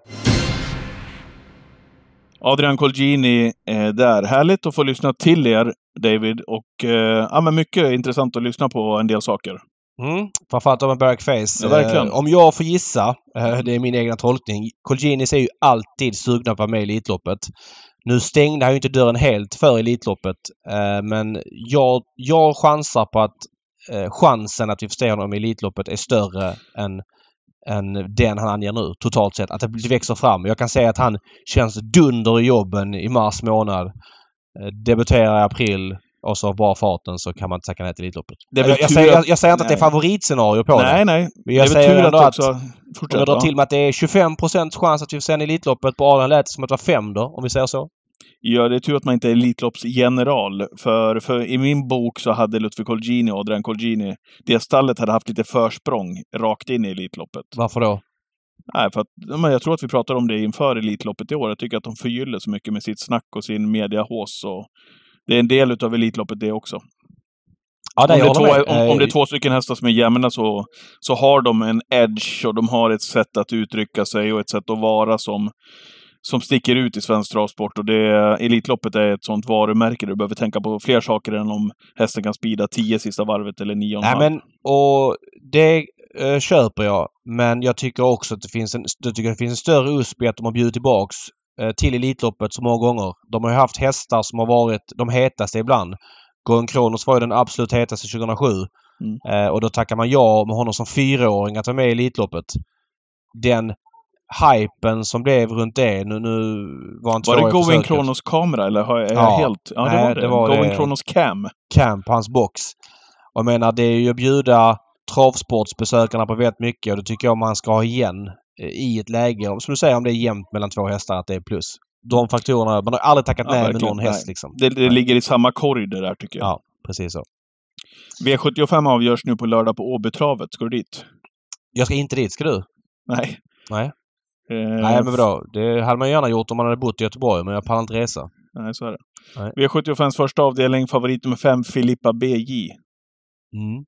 Adrian Colgini är där. Härligt att få lyssna till er, David. Och eh, ja, men mycket intressant att lyssna på en del saker. Mm, framförallt om en backface. Ja, verkligen. Eh, om jag får gissa, eh, det är min egna tolkning. Colginis är ju alltid sugna på att vara med i Elitloppet. Nu stängde han ju inte dörren helt för Elitloppet eh, men jag, jag chansar på att eh, chansen att vi får se honom i Elitloppet är större än, än den han anger nu totalt sett. Att det växer fram. Jag kan säga att han känns dunder i jobben i mars månad. Eh, debuterar i april och så bra farten så kan man inte tacka nej till Elitloppet. Jag, jag, säger, jag, jag, säger inte nej. att det är favoritscenario på nej, det. Nej, nej. Men jag säger ändå att... Också. Fortsätt, om jag drar till med att det är 25% chans att vi får se en Elitloppet. På Adrian lät det som att det var 5 då, om vi säger så. Ja, det är tur att man inte är Elitloppsgeneral. För, för i min bok så hade Ludvig Colgjini och Adrian Colgjini, det stallet hade haft lite försprång rakt in i Elitloppet. Varför då? Nej, för att men jag tror att vi pratar om det inför Elitloppet i år. Jag tycker att de förgyller så mycket med sitt snack och sin mediahås. Och det är en del utav Elitloppet det också. Ja, det om, det två, om, om, det är två stycken hästar som är jämna så, så har de en edge och de har ett sätt att uttrycka sig och ett sätt att vara som som sticker ut i svensk travsport. Och det, Elitloppet är ett sånt varumärke du behöver tänka på fler saker än om hästen kan spida tio sista varvet eller nio och Nej, men och det äh, köper jag. Men jag tycker också att det finns en, jag tycker det finns en större USP att de har bjudit tillbaks äh, till Elitloppet så många gånger. De har ju haft hästar som har varit de hetaste ibland. Goran Kronos var ju den absolut hetaste 2007. Mm. Eh, och då tackar man ja med honom som fyraåring att vara med i Elitloppet. Den hypen som blev runt det. Nu, nu var inte Var det Going Kronos kamera eller är jag ja, helt... Ja, det var det. det var Going det. Kronos cam. Cam på hans box. Och jag menar, det är ju att bjuda travsportsbesökarna på väldigt mycket och det tycker jag man ska ha igen eh, i ett läge. Som du säger, om det är jämnt mellan två hästar, att det är plus. De faktorerna, man har aldrig tackat ja, nej med någon häst liksom. Det, det ligger i samma korg det där tycker jag. Ja, precis så. V75 avgörs nu på lördag på Åbytravet. Ska du dit? Jag ska inte dit. Ska du? Nej. Nej. Eh, Nej men bra. Det hade man gärna gjort om man hade bott i Göteborg men jag pallar inte resa. Nej, så är det. Nej. V75 första avdelning, favorit nummer 5, Filippa BJ. Mm.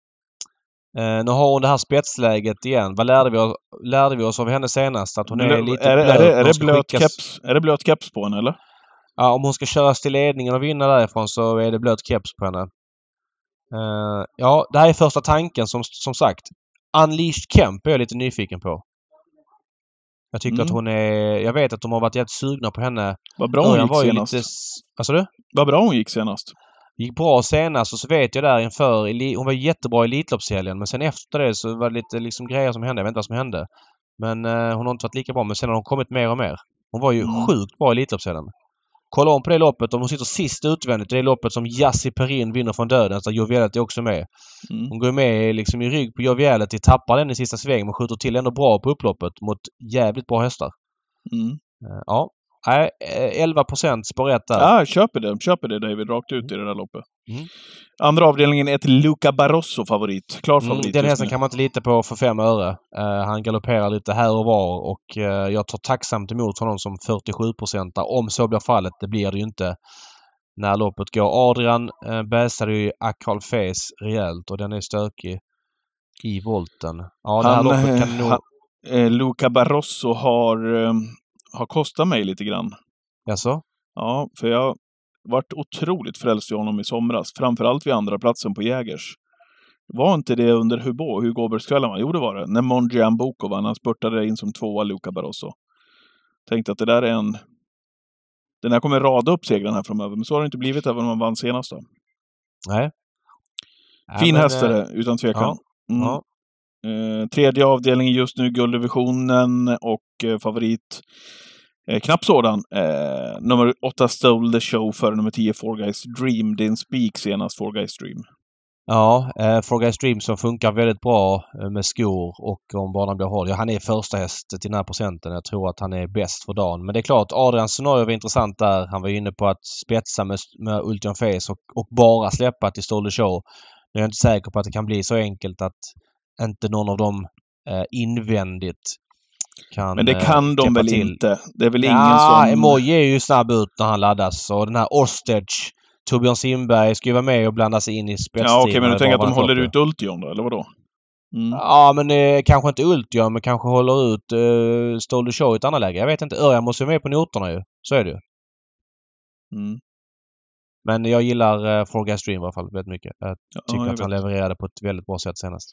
Eh, nu har hon det här spetsläget igen. Vad lärde vi, oss, lärde vi oss av henne senast? Att hon är, är lite är, blöt. Är det, är det blöt skickas... keps, är det blöt keps på henne eller? Ja, om hon ska köras till ledningen och vinna därifrån så är det blöt keps på henne. Uh, ja, det här är första tanken som, som sagt. Unleashed Kemp är jag lite nyfiken på. Jag tycker mm. att hon är... Jag vet att de har varit jävligt sugna på henne. Vad bra hon gick var senast. Lite, vad sa du? Vad bra hon gick senast. Gick bra senast och så vet jag där inför... Hon var jättebra i Elitloppshelgen men sen efter det så var det lite liksom grejer som hände. Jag vet inte vad som hände. Men eh, hon har inte varit lika bra men sen har hon kommit mer och mer. Hon var ju mm. sjukt bra i Elitloppshelgen. Kolla om på det loppet. Om hon sitter sist utvändigt. Det är loppet som Jassi Perin vinner från döden. Där Joviality är också med. Mm. Hon går med liksom i rygg på Joviality. Tappar den i sista sväng men skjuter till ändå bra på upploppet mot jävligt bra hästar. Mm. Eh, ja. Nej, 11 procent spår rätt där. Ja, köper det. Köper det David. Rakt ut i det där loppet. Mm. Andra avdelningen är ett Luca Barroso favorit. Klar mm, favorit. Mm, den hästen kan man inte lita på för fem öre. Uh, han galopperar lite här och var och uh, jag tar tacksamt emot honom som 47 procentare om så blir fallet. Det blir det ju inte när loppet går. Adrian uh, bäsade ju Akal Face rejält och den är stökig i volten. Ja, det här han, loppet kan nog... Han, eh, Luca Barroso har, eh, har kostat mig lite grann. Jaså? Ja, för jag vart otroligt frälst i honom i somras. Framförallt vid andra platsen på Jägers. Var inte det under Hugo, Hugo Åbergskvällen? Jo, det var det. När Monjian Boko vann. Han spurtade in som tvåa, Luca Barroso. Tänkte att det där är en... Den här kommer rada upp segrarna här framöver, men så har det inte blivit även om man vann senast då. Nej. Fin ja, häst är det, utan tvekan. Ja. Mm. Ja. Eh, tredje avdelningen just nu, gulddivisionen och eh, favorit Eh, knapp sådan. Eh, nummer 8 Stole the Show före nummer 10 Four Guys Dream. Din spik senast, Four Guys Dream. Ja, eh, Guys Dream som funkar väldigt bra eh, med skor och om banan blir hård. Ja, han är första häst till den här procenten. Jag tror att han är bäst för dagen. Men det är klart, Adrians scenario var intressant där. Han var inne på att spetsa med, med Ultion Face och, och bara släppa till Stole Show. Nu är jag inte säker på att det kan bli så enkelt att inte någon av dem eh, invändigt kan Men det eh, kan de väl till. inte? Det är väl ingen Ja, som... Emoji är ju snabb ut när han laddas och den här Ostage Torbjörn Simberg ska ju vara med och blanda sig in i spetstiden. Ja, okej, men du tänker att de håller ut Ultion då, eller vadå? Mm. Ja, men eh, kanske inte Ultion, men kanske håller ut eh, Stole Show i ett annat läge. Jag vet inte. Örjan måste vara med på noterna ju. Så är det ju. Mm. Men jag gillar eh, Four Guys Dream i alla fall väldigt mycket. Jag tycker jag att han vet. levererade på ett väldigt bra sätt senast.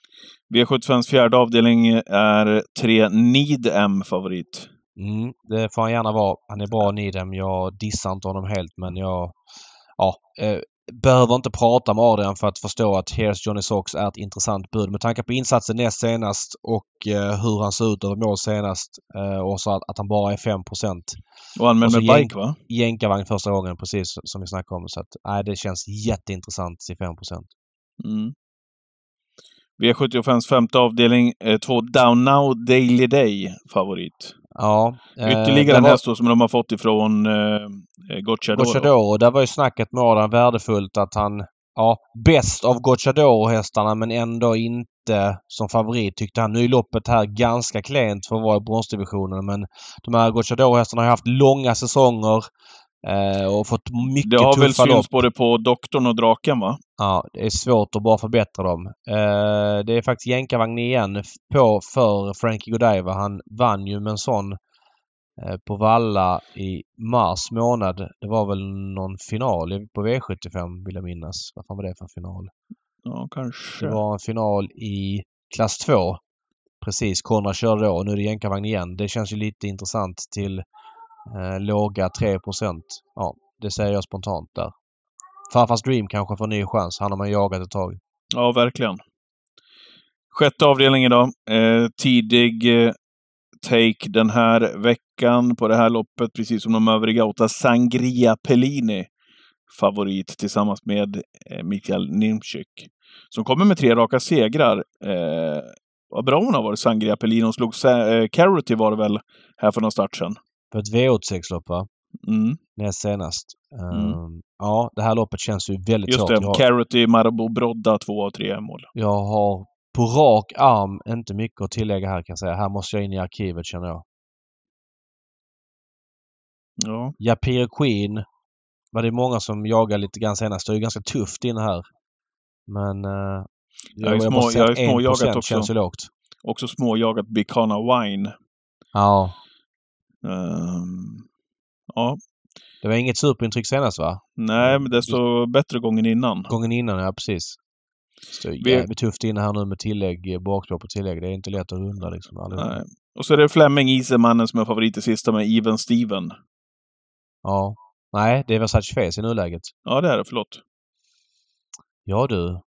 V75s fjärde avdelning är 3 Needham favorit. Mm, det får han gärna vara. Han är bra Nidem. Jag dissar inte honom helt men jag... Ja. Eh, behöver inte prata med Adrian för att förstå att Here's Johnny Sox är ett intressant bud. Med tanke på insatsen näst senast och eh, hur han såg ut över mål senast eh, och så att, att han bara är 5 Och anmäld Och så med gäng- bike, va? Jänkarvagn första gången precis som vi snackade om. Så att, nej, det känns jätteintressant till 5% Mm. V75s femte avdelning, eh, två Down Now Daily Day favorit. Ja. eh, Ytterligare en häst som de har fått ifrån eh, Gocciadoro. Gocciadoro. Där var ju snacket med Adrian värdefullt att han... Ja, bäst av Gocciadoro-hästarna men ändå inte som favorit tyckte han. Nu är loppet här ganska klent för att vara i bronsdivisionen men de här Gocciadoro-hästarna har haft långa säsonger eh, och fått mycket Det har väl tuffa lopp. synts både på Doktorn och Draken, va? Ja, det är svårt att bara förbättra dem. Eh, det är faktiskt jänkarvagn igen på för Frankie Godiva. Han vann ju med en sån eh, på Valla i mars månad. Det var väl någon final på V75 vill jag minnas. Vad fan var det för final? Ja, kanske. Det var en final i klass 2. Precis, Konrad körde då och nu är det jänkarvagn igen. Det känns ju lite intressant till eh, låga 3 Ja, det säger jag spontant där. Farfars Dream kanske får en ny chans. Han har man jagat ett tag. Ja, verkligen. Sjätte avdelningen då. Eh, tidig eh, take den här veckan på det här loppet, precis som de övriga åtta. Sangria Pellini favorit tillsammans med eh, Mikael Nimczyk. Som kommer med tre raka segrar. Eh, vad bra hon har varit, Sangria Pellini. Hon slog eh, Carroty var det väl här för någon start sedan. För ett V86-lopp va? Mm. Näst senast. Mm. Ehm, ja, det här loppet känns ju väldigt Just svårt. det, Jag, har- Carroty, Marabou, Brodda, två av tre mål. jag har på rak arm inte mycket att tillägga här kan jag säga. Här måste jag in i arkivet känner jag. Ja. Japir Queen var det många som jagade lite grann senast. Det är ju ganska tufft inne här. Men... Uh, Jag är små- jag är småjagat också. känns ju lågt. Också småjagat Bicana Wine. Ja. Ehm, ja, Det var inget superintryck senast va? nej, men desto bättre gången innan. Gången innan, ja precis. Så det är Vi- jävligt tufft inne här nu med tillägg, baklopp och tillägg. Det är inte lätt att runda liksom. allihopa. Nej. Och så är det Fleming Isemannen som är favorit i sista med Even Steven. Ja. Nej, det är Versace Face i nuläget. Ja, det är det. Förlåt. Ja du.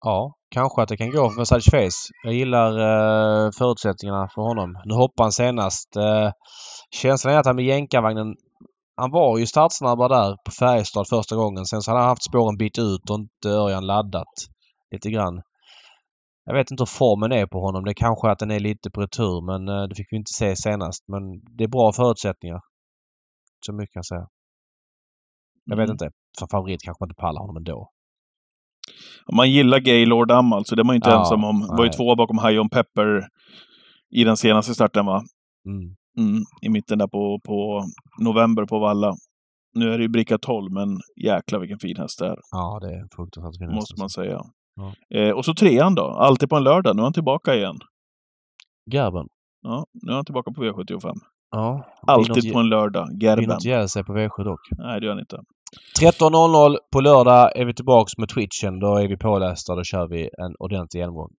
Ja, kanske att det kan gå för Versace Face. Jag gillar eh, förutsättningarna för honom. Nu hoppade han senast. Eh, känslan är att han med jänkarvagnen... Han var ju startsnabbare där på Färjestad första gången. Sen så hade han haft spåren bit ut och inte Örjan laddat lite grann. Jag vet inte hur formen är på honom. Det är kanske att den är lite på retur men eh, det fick vi inte se senast. Men det är bra förutsättningar. Så mycket kan jag säga. Jag vet Mm. inte. Som favorit kanske man inte pallar honom ändå. Man gillar Gaylord Am alltså. Det är man ju inte Ja, ensam om. Var ju två bakom High On Pepper i den senaste starten, va? Mm. Mm, I mitten där på, på november på Valla. Nu är det ju bricka 12, men jäklar vilken fin häst det är. Ja, det är fruktansvärt fint. Måste man säga. Ja. Eh, och så trean då. Alltid på en lördag. Nu är han tillbaka igen. Gerben. Ja, nu är han tillbaka på V75. Ja. Alltid på en lördag. Gerben. Vinner inte sig på V7 dock. Nej, det gör han inte. 13.00 på lördag är vi tillbaks med Twitchen. Då är vi pålästa. Då kör vi en ordentlig genomgång.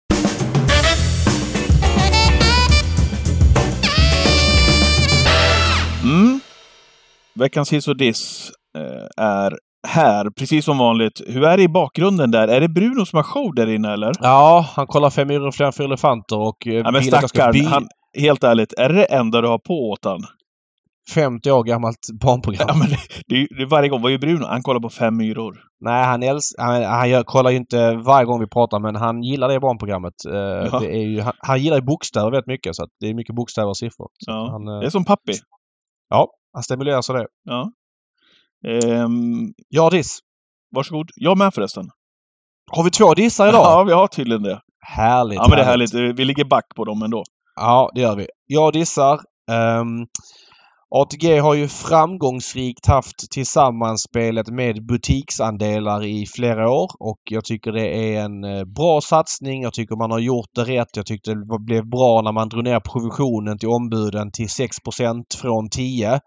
Mm. Veckans hiss och diss eh, är här, precis som vanligt. Hur är det i bakgrunden där? Är det Bruno som har show där inne eller? Ja, han kollar fem myror och fler elefanter och eh, Ja, men stackarn, helt ärligt, är det det enda du har på åt han? 50 år gammalt barnprogram. Ja, men det, det, varje gång. Vad gör Bruno? Han kollar på Fem myror. Nej, han, älsk, han, han gör, kollar ju inte varje gång vi pratar men han gillar det barnprogrammet. Uh, Ja. det är ju, han, han gillar ju bokstäver väldigt mycket så det är mycket bokstäver och siffror. Ja. han, eh, Det är som pappi. ja, han stimuleras av det. Ja. Ehm, Ja, diss. varsågod. Jag med förresten. Har vi två dissar idag? Ja, vi har tydligen det. Härligt. Ja, men det är härligt. Vi ligger back på dem ändå. Ja, det gör vi. Jag dissar. Um, ATG har ju framgångsrikt haft tillsammans-spelet med butiksandelar i flera år och jag tycker det är en eh, bra satsning. Jag tycker man har gjort det rätt. Jag tyckte det blev bra när man drog ner provisionen till ombuden till 6% från 10.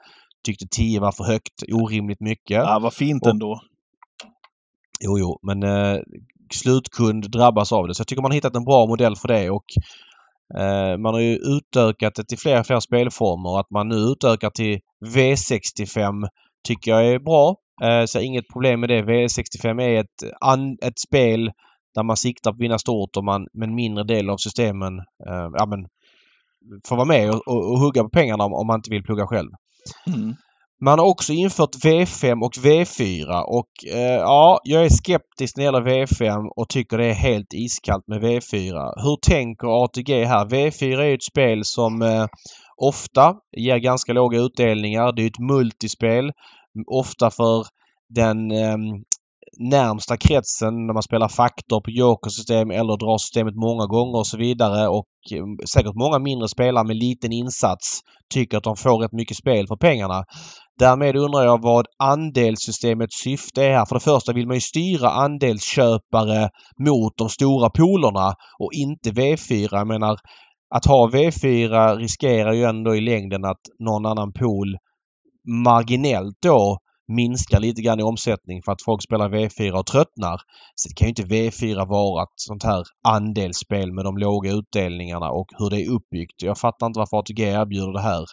Tyckte 10 var för högt, orimligt mycket. Ja, vad fint Och- ändå. Jo, jo, men eh, slutkund drabbas av det. Så jag tycker man har hittat en bra modell för det och Eh, man har ju utökat det till fler och fler spelformer. Att man nu utökar till V65 tycker jag är bra. Eh, så inget problem med det. V65 är ett, an, ett spel där man siktar på att vinna stort och man med en mindre del av systemen eh, ja, men, får vara med och, och, och hugga på pengarna om, om man inte vill plugga själv. Mm. Man har också infört V5 och V4 och eh, ja, jag är skeptisk när det gäller V5 och tycker det är helt iskallt med V4. Hur tänker ATG här? V4 är ju ett spel som eh, ofta ger ganska låga utdelningar. Det är ett multispel. Ofta för den eh, närmsta kretsen när man spelar faktor på jokersystem eller drar systemet många gånger och så vidare och eh, säkert många mindre spelare med liten insats tycker att de får rätt mycket spel för pengarna. Därmed undrar jag vad andelssystemets syfte är här. För det första vill man ju styra andelsköpare mot de stora polerna och inte V4. Jag menar, att ha V4 riskerar ju ändå i längden att någon annan pool marginellt då minskar lite grann i omsättning för att folk spelar V4 och tröttnar. Så det kan ju inte V4 vara ett sånt här andelsspel med de låga utdelningarna och hur det är uppbyggt. Jag fattar inte varför ATG erbjuder det här.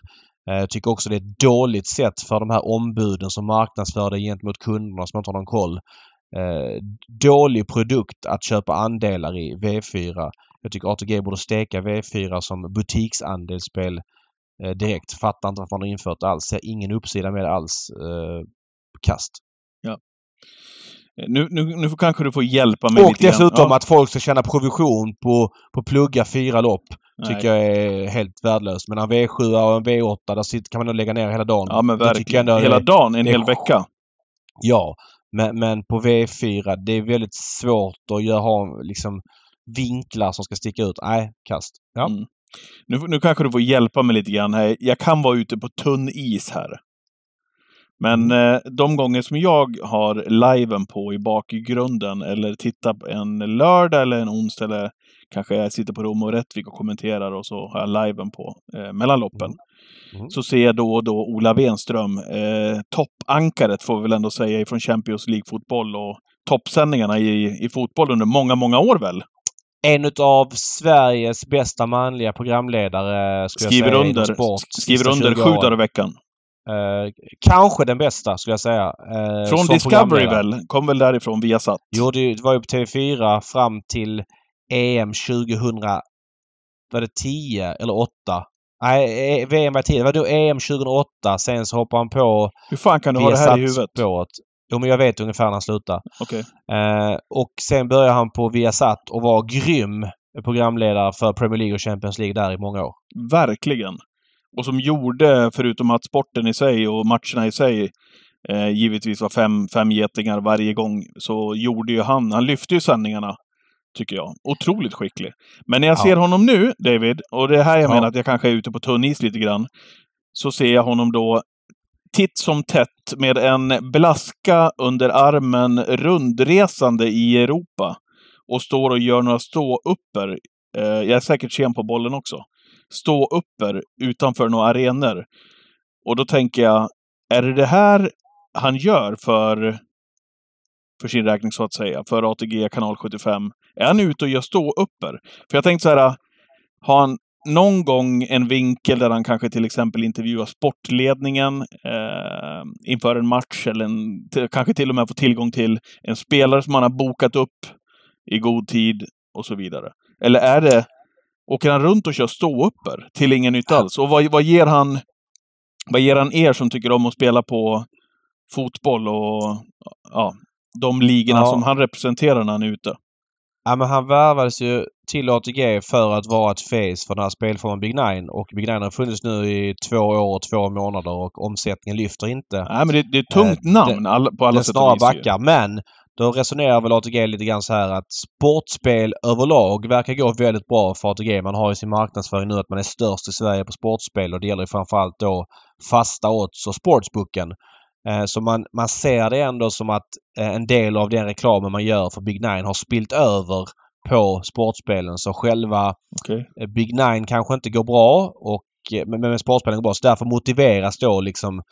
Eh, jag tycker också det är ett dåligt sätt för de här ombuden som marknadsför det gentemot kunderna som inte har någon koll. Eh, dålig produkt att köpa andelar i V4. Jag tycker ATG borde steka V4 som butiksandelsspel eh, direkt. Fattar inte varför man har infört det alls. Ser ingen uppsida med det alls. Kast. Ja. Nu, nu, nu kanske du får hjälpa mig Och lite dessutom Ja. att folk ska tjäna provision på, på plugga fyra lopp. Nej. Tycker jag är helt värdelöst. Men en V7 och en V8 där sitter, kan man nog lägga ner hela dagen. Ja, men verkligen. Hela är- dagen, en är hel vecka. Ja, men, men på V4 det är väldigt svårt att göra, ha liksom vinklar som ska sticka ut. Nej, kast. Ja. Mm. Nu, nu kanske du får hjälpa mig lite grann här. Jag kan vara ute på tunn is här. Men Mm. eh, de gånger som jag har liven på i bakgrunden eller tittar på en lördag eller en onsdag eller kanske jag sitter på Rom och Rättvik och kommenterar och så har jag liven på eh, mellan loppen. Mm. Så ser jag då och då Ola Wenström, eh, toppankaret får vi väl ändå säga ifrån Champions League-fotboll och toppsändningarna i, i fotboll under många, många år väl. En utav Sveriges bästa manliga programledare skulle Skriver jag säga under, sport. skriver under 20 sju dagar i veckan. Eh, kanske den bästa skulle jag säga. Eh, Från Discovery väl? Kom väl därifrån via satt? Jo, det var ju på TV4 fram till EM 2000... Var det 10 eller 8? Nej, eh, VM var 10. Det var då EM 2008. Sen så hoppade han på Hur fan kan du ha det här i huvudet? Viasat-spåret. Jo, men jag vet ungefär när han slutade. Okej. Eh, och sen började han på Viasat och var grym programledare för Premier League och Champions League där i många år. Verkligen. Och som gjorde, förutom att sporten i sig och matcherna i sig eh, givetvis var fem, fem getingar varje gång, så gjorde ju han, han lyfte ju sändningarna, tycker jag. Otroligt skicklig. Men när jag Ja. ser honom nu, David, och det är här jag Ja. menar att jag kanske är ute på tunn is lite grann, så ser jag honom då titt som tätt med en blaska under armen rundresande i Europa och står och gör några stå-upper. Eh, jag är säkert sen på bollen också. Stå-upper utanför några arenor. Och då tänker jag, är det det här han gör för, för sin räkning så att säga, för ATG kanal 75? Är han ute och gör stå-upper? För jag tänkte så här, har han någon gång en vinkel där han kanske till exempel intervjuar sportledningen eh, inför en match eller en, kanske till och med får tillgång till en spelare som han har bokat upp i god tid och så vidare? Eller är det, åker han runt och kör ståupper till ingen nytta alls? Och vad, vad ger han Vad ger han er som tycker om att spela på fotboll och ja, de ligorna Ja. som han representerar när han är ute? Ja, men han värvades ju till ATG för att vara ett face för den här spelformen Big Nine och Big Nine har funnits nu i två år och två månader och omsättningen lyfter inte. Nej, men det, det är ett tungt Eh, namn alla, på alla det sätt och vis. backar. Men då resonerar väl ATG lite grann så här att sportspel överlag verkar gå väldigt bra för ATG. Man har ju sin marknadsföring nu att man är störst i Sverige på sportspel och det gäller framförallt då fasta odds och sportsbooken. Eh, Så man, man ser det ändå som att eh, en del av den reklamen man gör för Big Nine har spilt över på sportspelen. Så själva Okej. Eh, Big Nine kanske inte går bra och men, men spårspelen går bra. Så därför motiveras då liksom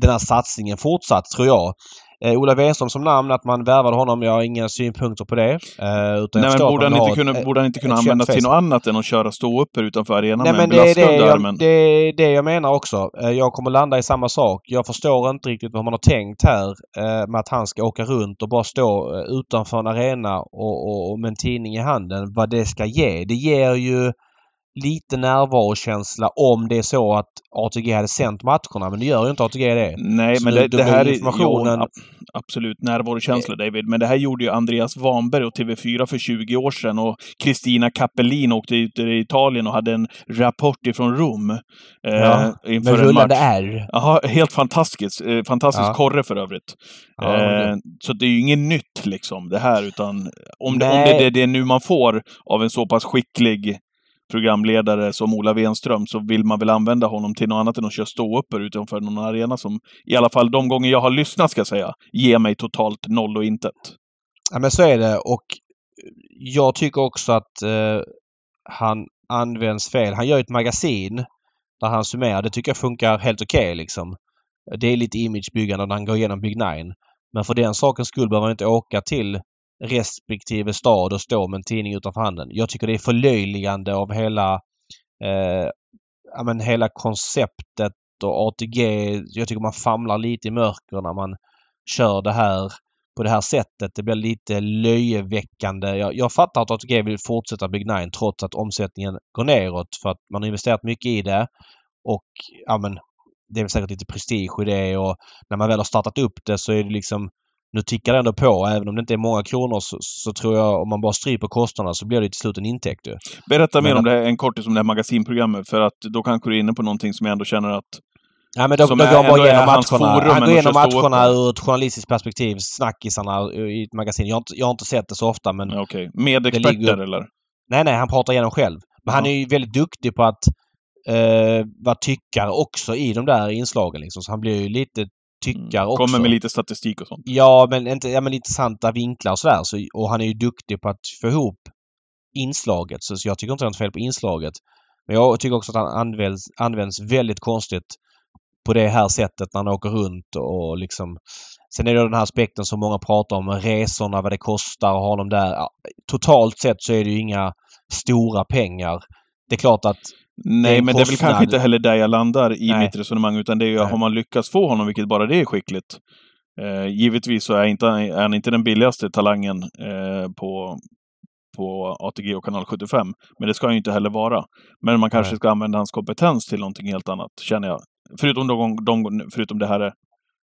den här satsningen fortsatt tror jag. Eh, Ola Wenström som namn, att man värvade honom, jag har inga synpunkter på det. Eh, utan Nej, men borde han, inte kunna, ett- borde han inte kunna användas till något annat än att köra stå upp utanför arenan Nej med en men det är det, jag, armen? det är det jag menar också. Eh, Jag kommer landa i samma sak. Jag förstår inte riktigt vad man har tänkt här eh, med att han ska åka runt och bara stå eh, utanför en arena och, och, och med en tidning i handen. Vad det ska ge. Det ger ju lite närvarokänsla om det är så att ATG hade sänt matcherna. Men det gör ju inte ATG det. Nej, Så men det- det, det det här är... informationen- Jo, ab- absolut, närvarokänsla David. Men det här gjorde ju Andreas Wanberg och TV4 för 20 år sedan och Kristina Cappellin åkte ut i Italien och hade en rapport ifrån Rom. Eh, Ja, inför Med rullande. R. Jaha, helt fantastiskt. Eh, fantastisk Ja. korre för övrigt. Ja, eh, så det är ju inget nytt liksom det här, utan om det, om det är det nu man får av en så pass skicklig programledare som Ola Wenström så vill man väl använda honom till något annat än att köra ståuppor utanför någon arena som i alla fall de gånger jag har lyssnat ska jag säga, ger mig totalt noll och intet. Ja men så är det och jag tycker också att eh, han används fel. Han gör ett magasin där han summerar. Det tycker jag funkar helt okej liksom. Det är lite imagebyggande när han går igenom Big Nine. Men för den sakens skull behöver man inte åka till respektive stad och stå med en tidning utanför handen. Jag tycker det är förlöjligande av hela eh, ja, men hela konceptet och ATG. Jag tycker man famlar lite i mörker när man kör det här på det här sättet. Det blir lite löjeväckande. Jag, jag fattar att ATG vill fortsätta Big Nine trots att omsättningen går neråt för att man har investerat mycket i det. Och ja men det är väl säkert lite prestige i det och när man väl har startat upp det så är det liksom nu tickar det ändå på. Även om det inte är många kronor så, så tror jag om man bara stryper kostnaderna så blir det till slut en intäkt ju. Berätta mer Men- om det här, en kortis om det här magasinprogrammet, för att då kanske du är inne på någonting som jag ändå känner att Ja men då, då går han bara igenom matcherna. Han går igenom matcherna ur ett journalistiskt perspektiv. Snackisarna i ett magasin. Jag har inte, jag har inte sett det så ofta men ja, okej, med experter ligger- eller? Nej, nej, han pratar igenom själv. Men han Ja. är ju väldigt duktig på att eh, vara tyckare också i de där inslagen. Liksom. Så han blir ju lite tyckare också. Mm. Kommer med lite statistik och sånt. Ja, men inte ja, men intressanta vinklar och sådär. Så, och han är ju duktig på att få ihop inslaget. Så, så jag tycker inte det är något fel på inslaget. Men jag tycker också att han används, används väldigt konstigt på det här sättet när han åker runt och liksom... Sen är det den här aspekten som många pratar om, resorna, vad det kostar att ha honom där. Ja, totalt sett så är det ju inga stora pengar. Det är klart att Nej, en men det är väl kanske inte heller där jag landar i Nej. mitt resonemang, utan det är ju, har man lyckats få honom, vilket bara det är skickligt. Eh, givetvis så är, inte, är han inte den billigaste talangen eh, på, på ATG och kanal 75. Men det ska han ju inte heller vara. Men man kanske Nej. ska använda hans kompetens till någonting helt annat, känner jag. Förutom, de, de, förutom det här är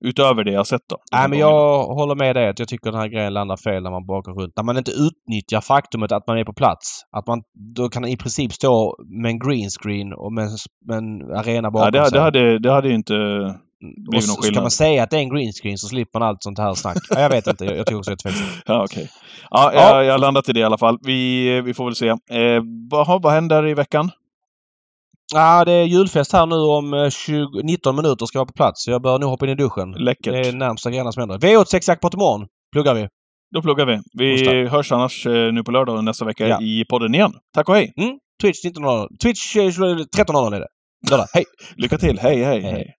utöver det jag sett då. Nej men jag håller med dig att jag tycker den här grejen landar fel när man bara går runt. När man inte utnyttjar faktumet att man är på plats. Att man då kan i princip stå med en green screen och med, en- arena bakom Ja, det, sig. det, hade, det hade ju inte blivit någon så ska skillnad. man säga att det är en green screen så slipper man allt sånt här snack. ja, jag vet inte. Jag, jag tycker också det är tveksamt. Ja, okej. Ja, Ja. Jag, jag landat i det i alla fall. Vi, vi får väl se. Eh, vad, vad händer i veckan? Ja, det är julfest här nu om eh, 20, 19 minuter ska jag vara på plats. Jag bör nog hoppa in i duschen. Läckert. Det är närmsta grejerna som händer. V86 jackpot imorgon. Pluggar vi. Då pluggar vi. Vi Onsdag. hörs annars eh, nu på lördag nästa vecka Ja. i podden igen. Tack och hej! Mm. Twitch 19.00. Twitch eh, 13.00 är det. Lördag. Hej! Lycka till! Hej, hej, Hej. hej!